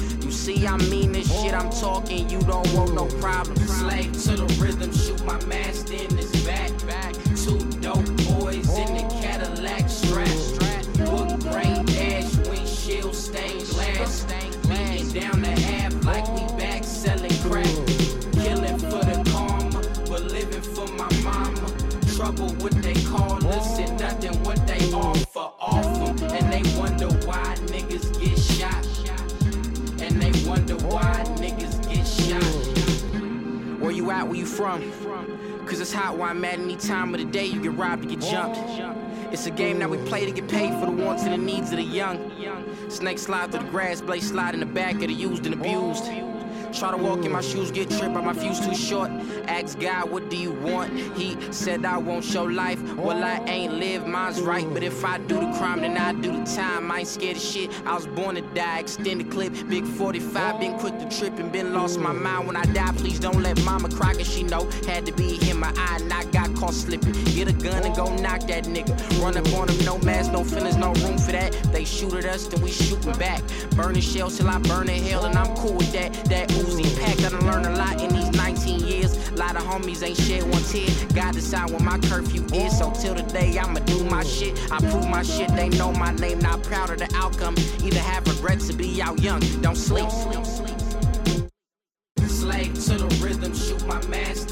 See, I mean this shit I'm talking. You don't want no problem. Slave to the rhythm, shoot my master in his back. Back. Two dope boys in the Cadillac strap. Wood grain dash, windshield stained glass. Beating down the half like we back selling crack. Killing for the karma, but living for my mama. Trouble what they call us and nothing what they offer off. And they Where you? From? Cause it's hot where I'm at any time of the day. You get robbed, you get jumped. It's a game that we play to get paid for the wants and the needs of the young. Snakes slide through the grass, blade slide in the back of the used and abused. Try to walk in my shoes, get tripped by my fuse too short. Ask God, what do you want? He said I won't show life. Well, I ain't live, mine's right. But if I do the crime, then I do the time. I ain't scared of shit. I was born to die. Extended clip, big 45. Been quick to trip and been lost my mind. When I die, please don't let mama cry, cause she know. Had to be in my eye, and I got caught slipping. Get a gun and go knock that nigga. Run up on him, no mask, no feelings, no room for that. They shoot at us, then we shootin' back. Burning shells till I burn in hell, and I'm cool with that. That Uzi pack, I done learned a lot in these 19 years. A Lot of homies ain't shed one tear. God decide when my curfew is, so till today, I'ma do my shit. I prove my shit, they know my name, not proud of the outcome. Either have regrets or be out young, don't sleep. Slave to the rhythm, shoot my master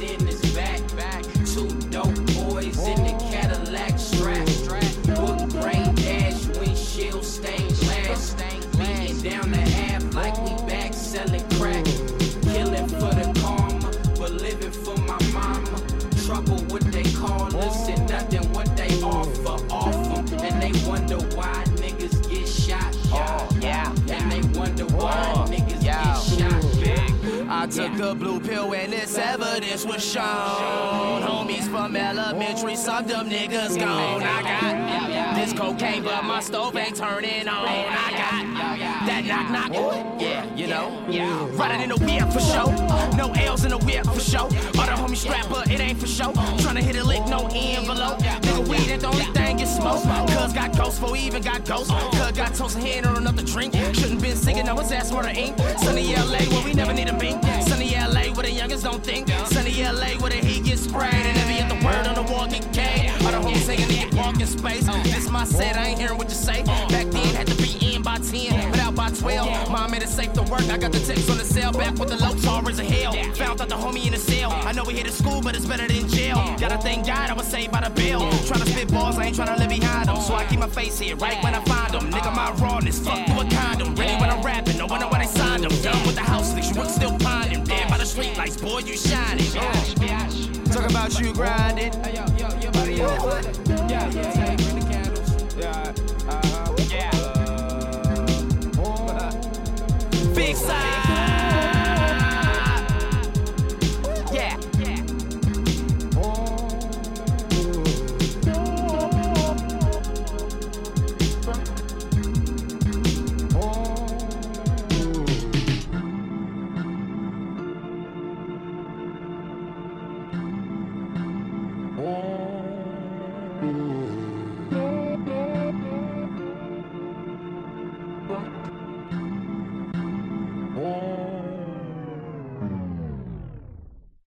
the blue pill and this evidence was shown. Homies from elementary, some them niggas gone. I got this cocaine, but my stove ain't turning on. I got that knock knock. Yeah, you know. Riding in the whip for show. No L's in the whip for show. Other homie strap, but it ain't for show. Tryna hit a lick, no envelope. Nigga, weed ain't the only thing you smoke. Cuz got ghosts, for even got ghosts. Cuz got toast and hand or another drink. Shouldn't been singing, no, his ass murder ink. Sunny LA, where we never need a mink. Sunny LA, where the youngest don't think. Sunny LA, where the heat gets sprayed. And every other word on the wall get K. All the homies saying get walking space. This my set, I ain't hearing what you say. Back then, had to be in by 10, but out by 12. Mom made it safe to work. I got the text on the cell, back with the low tolerance of hell. Found out the homie in the cell. I know we hit at school, but it's better than jail. Gotta thank God I was saved by the bill. Tryna spit balls, I ain't tryna live behind them. So I keep my face here right when I find them. Nigga, my rawness, fuck through a condom. Ready when I'm rapping, no know when they signed them. Done with the house, niggas, you still ponding street lights, boy, you shining. Uh. Talk about you grinding. Oh, yeah, yeah. Yeah, uh, uh, uh, Big side.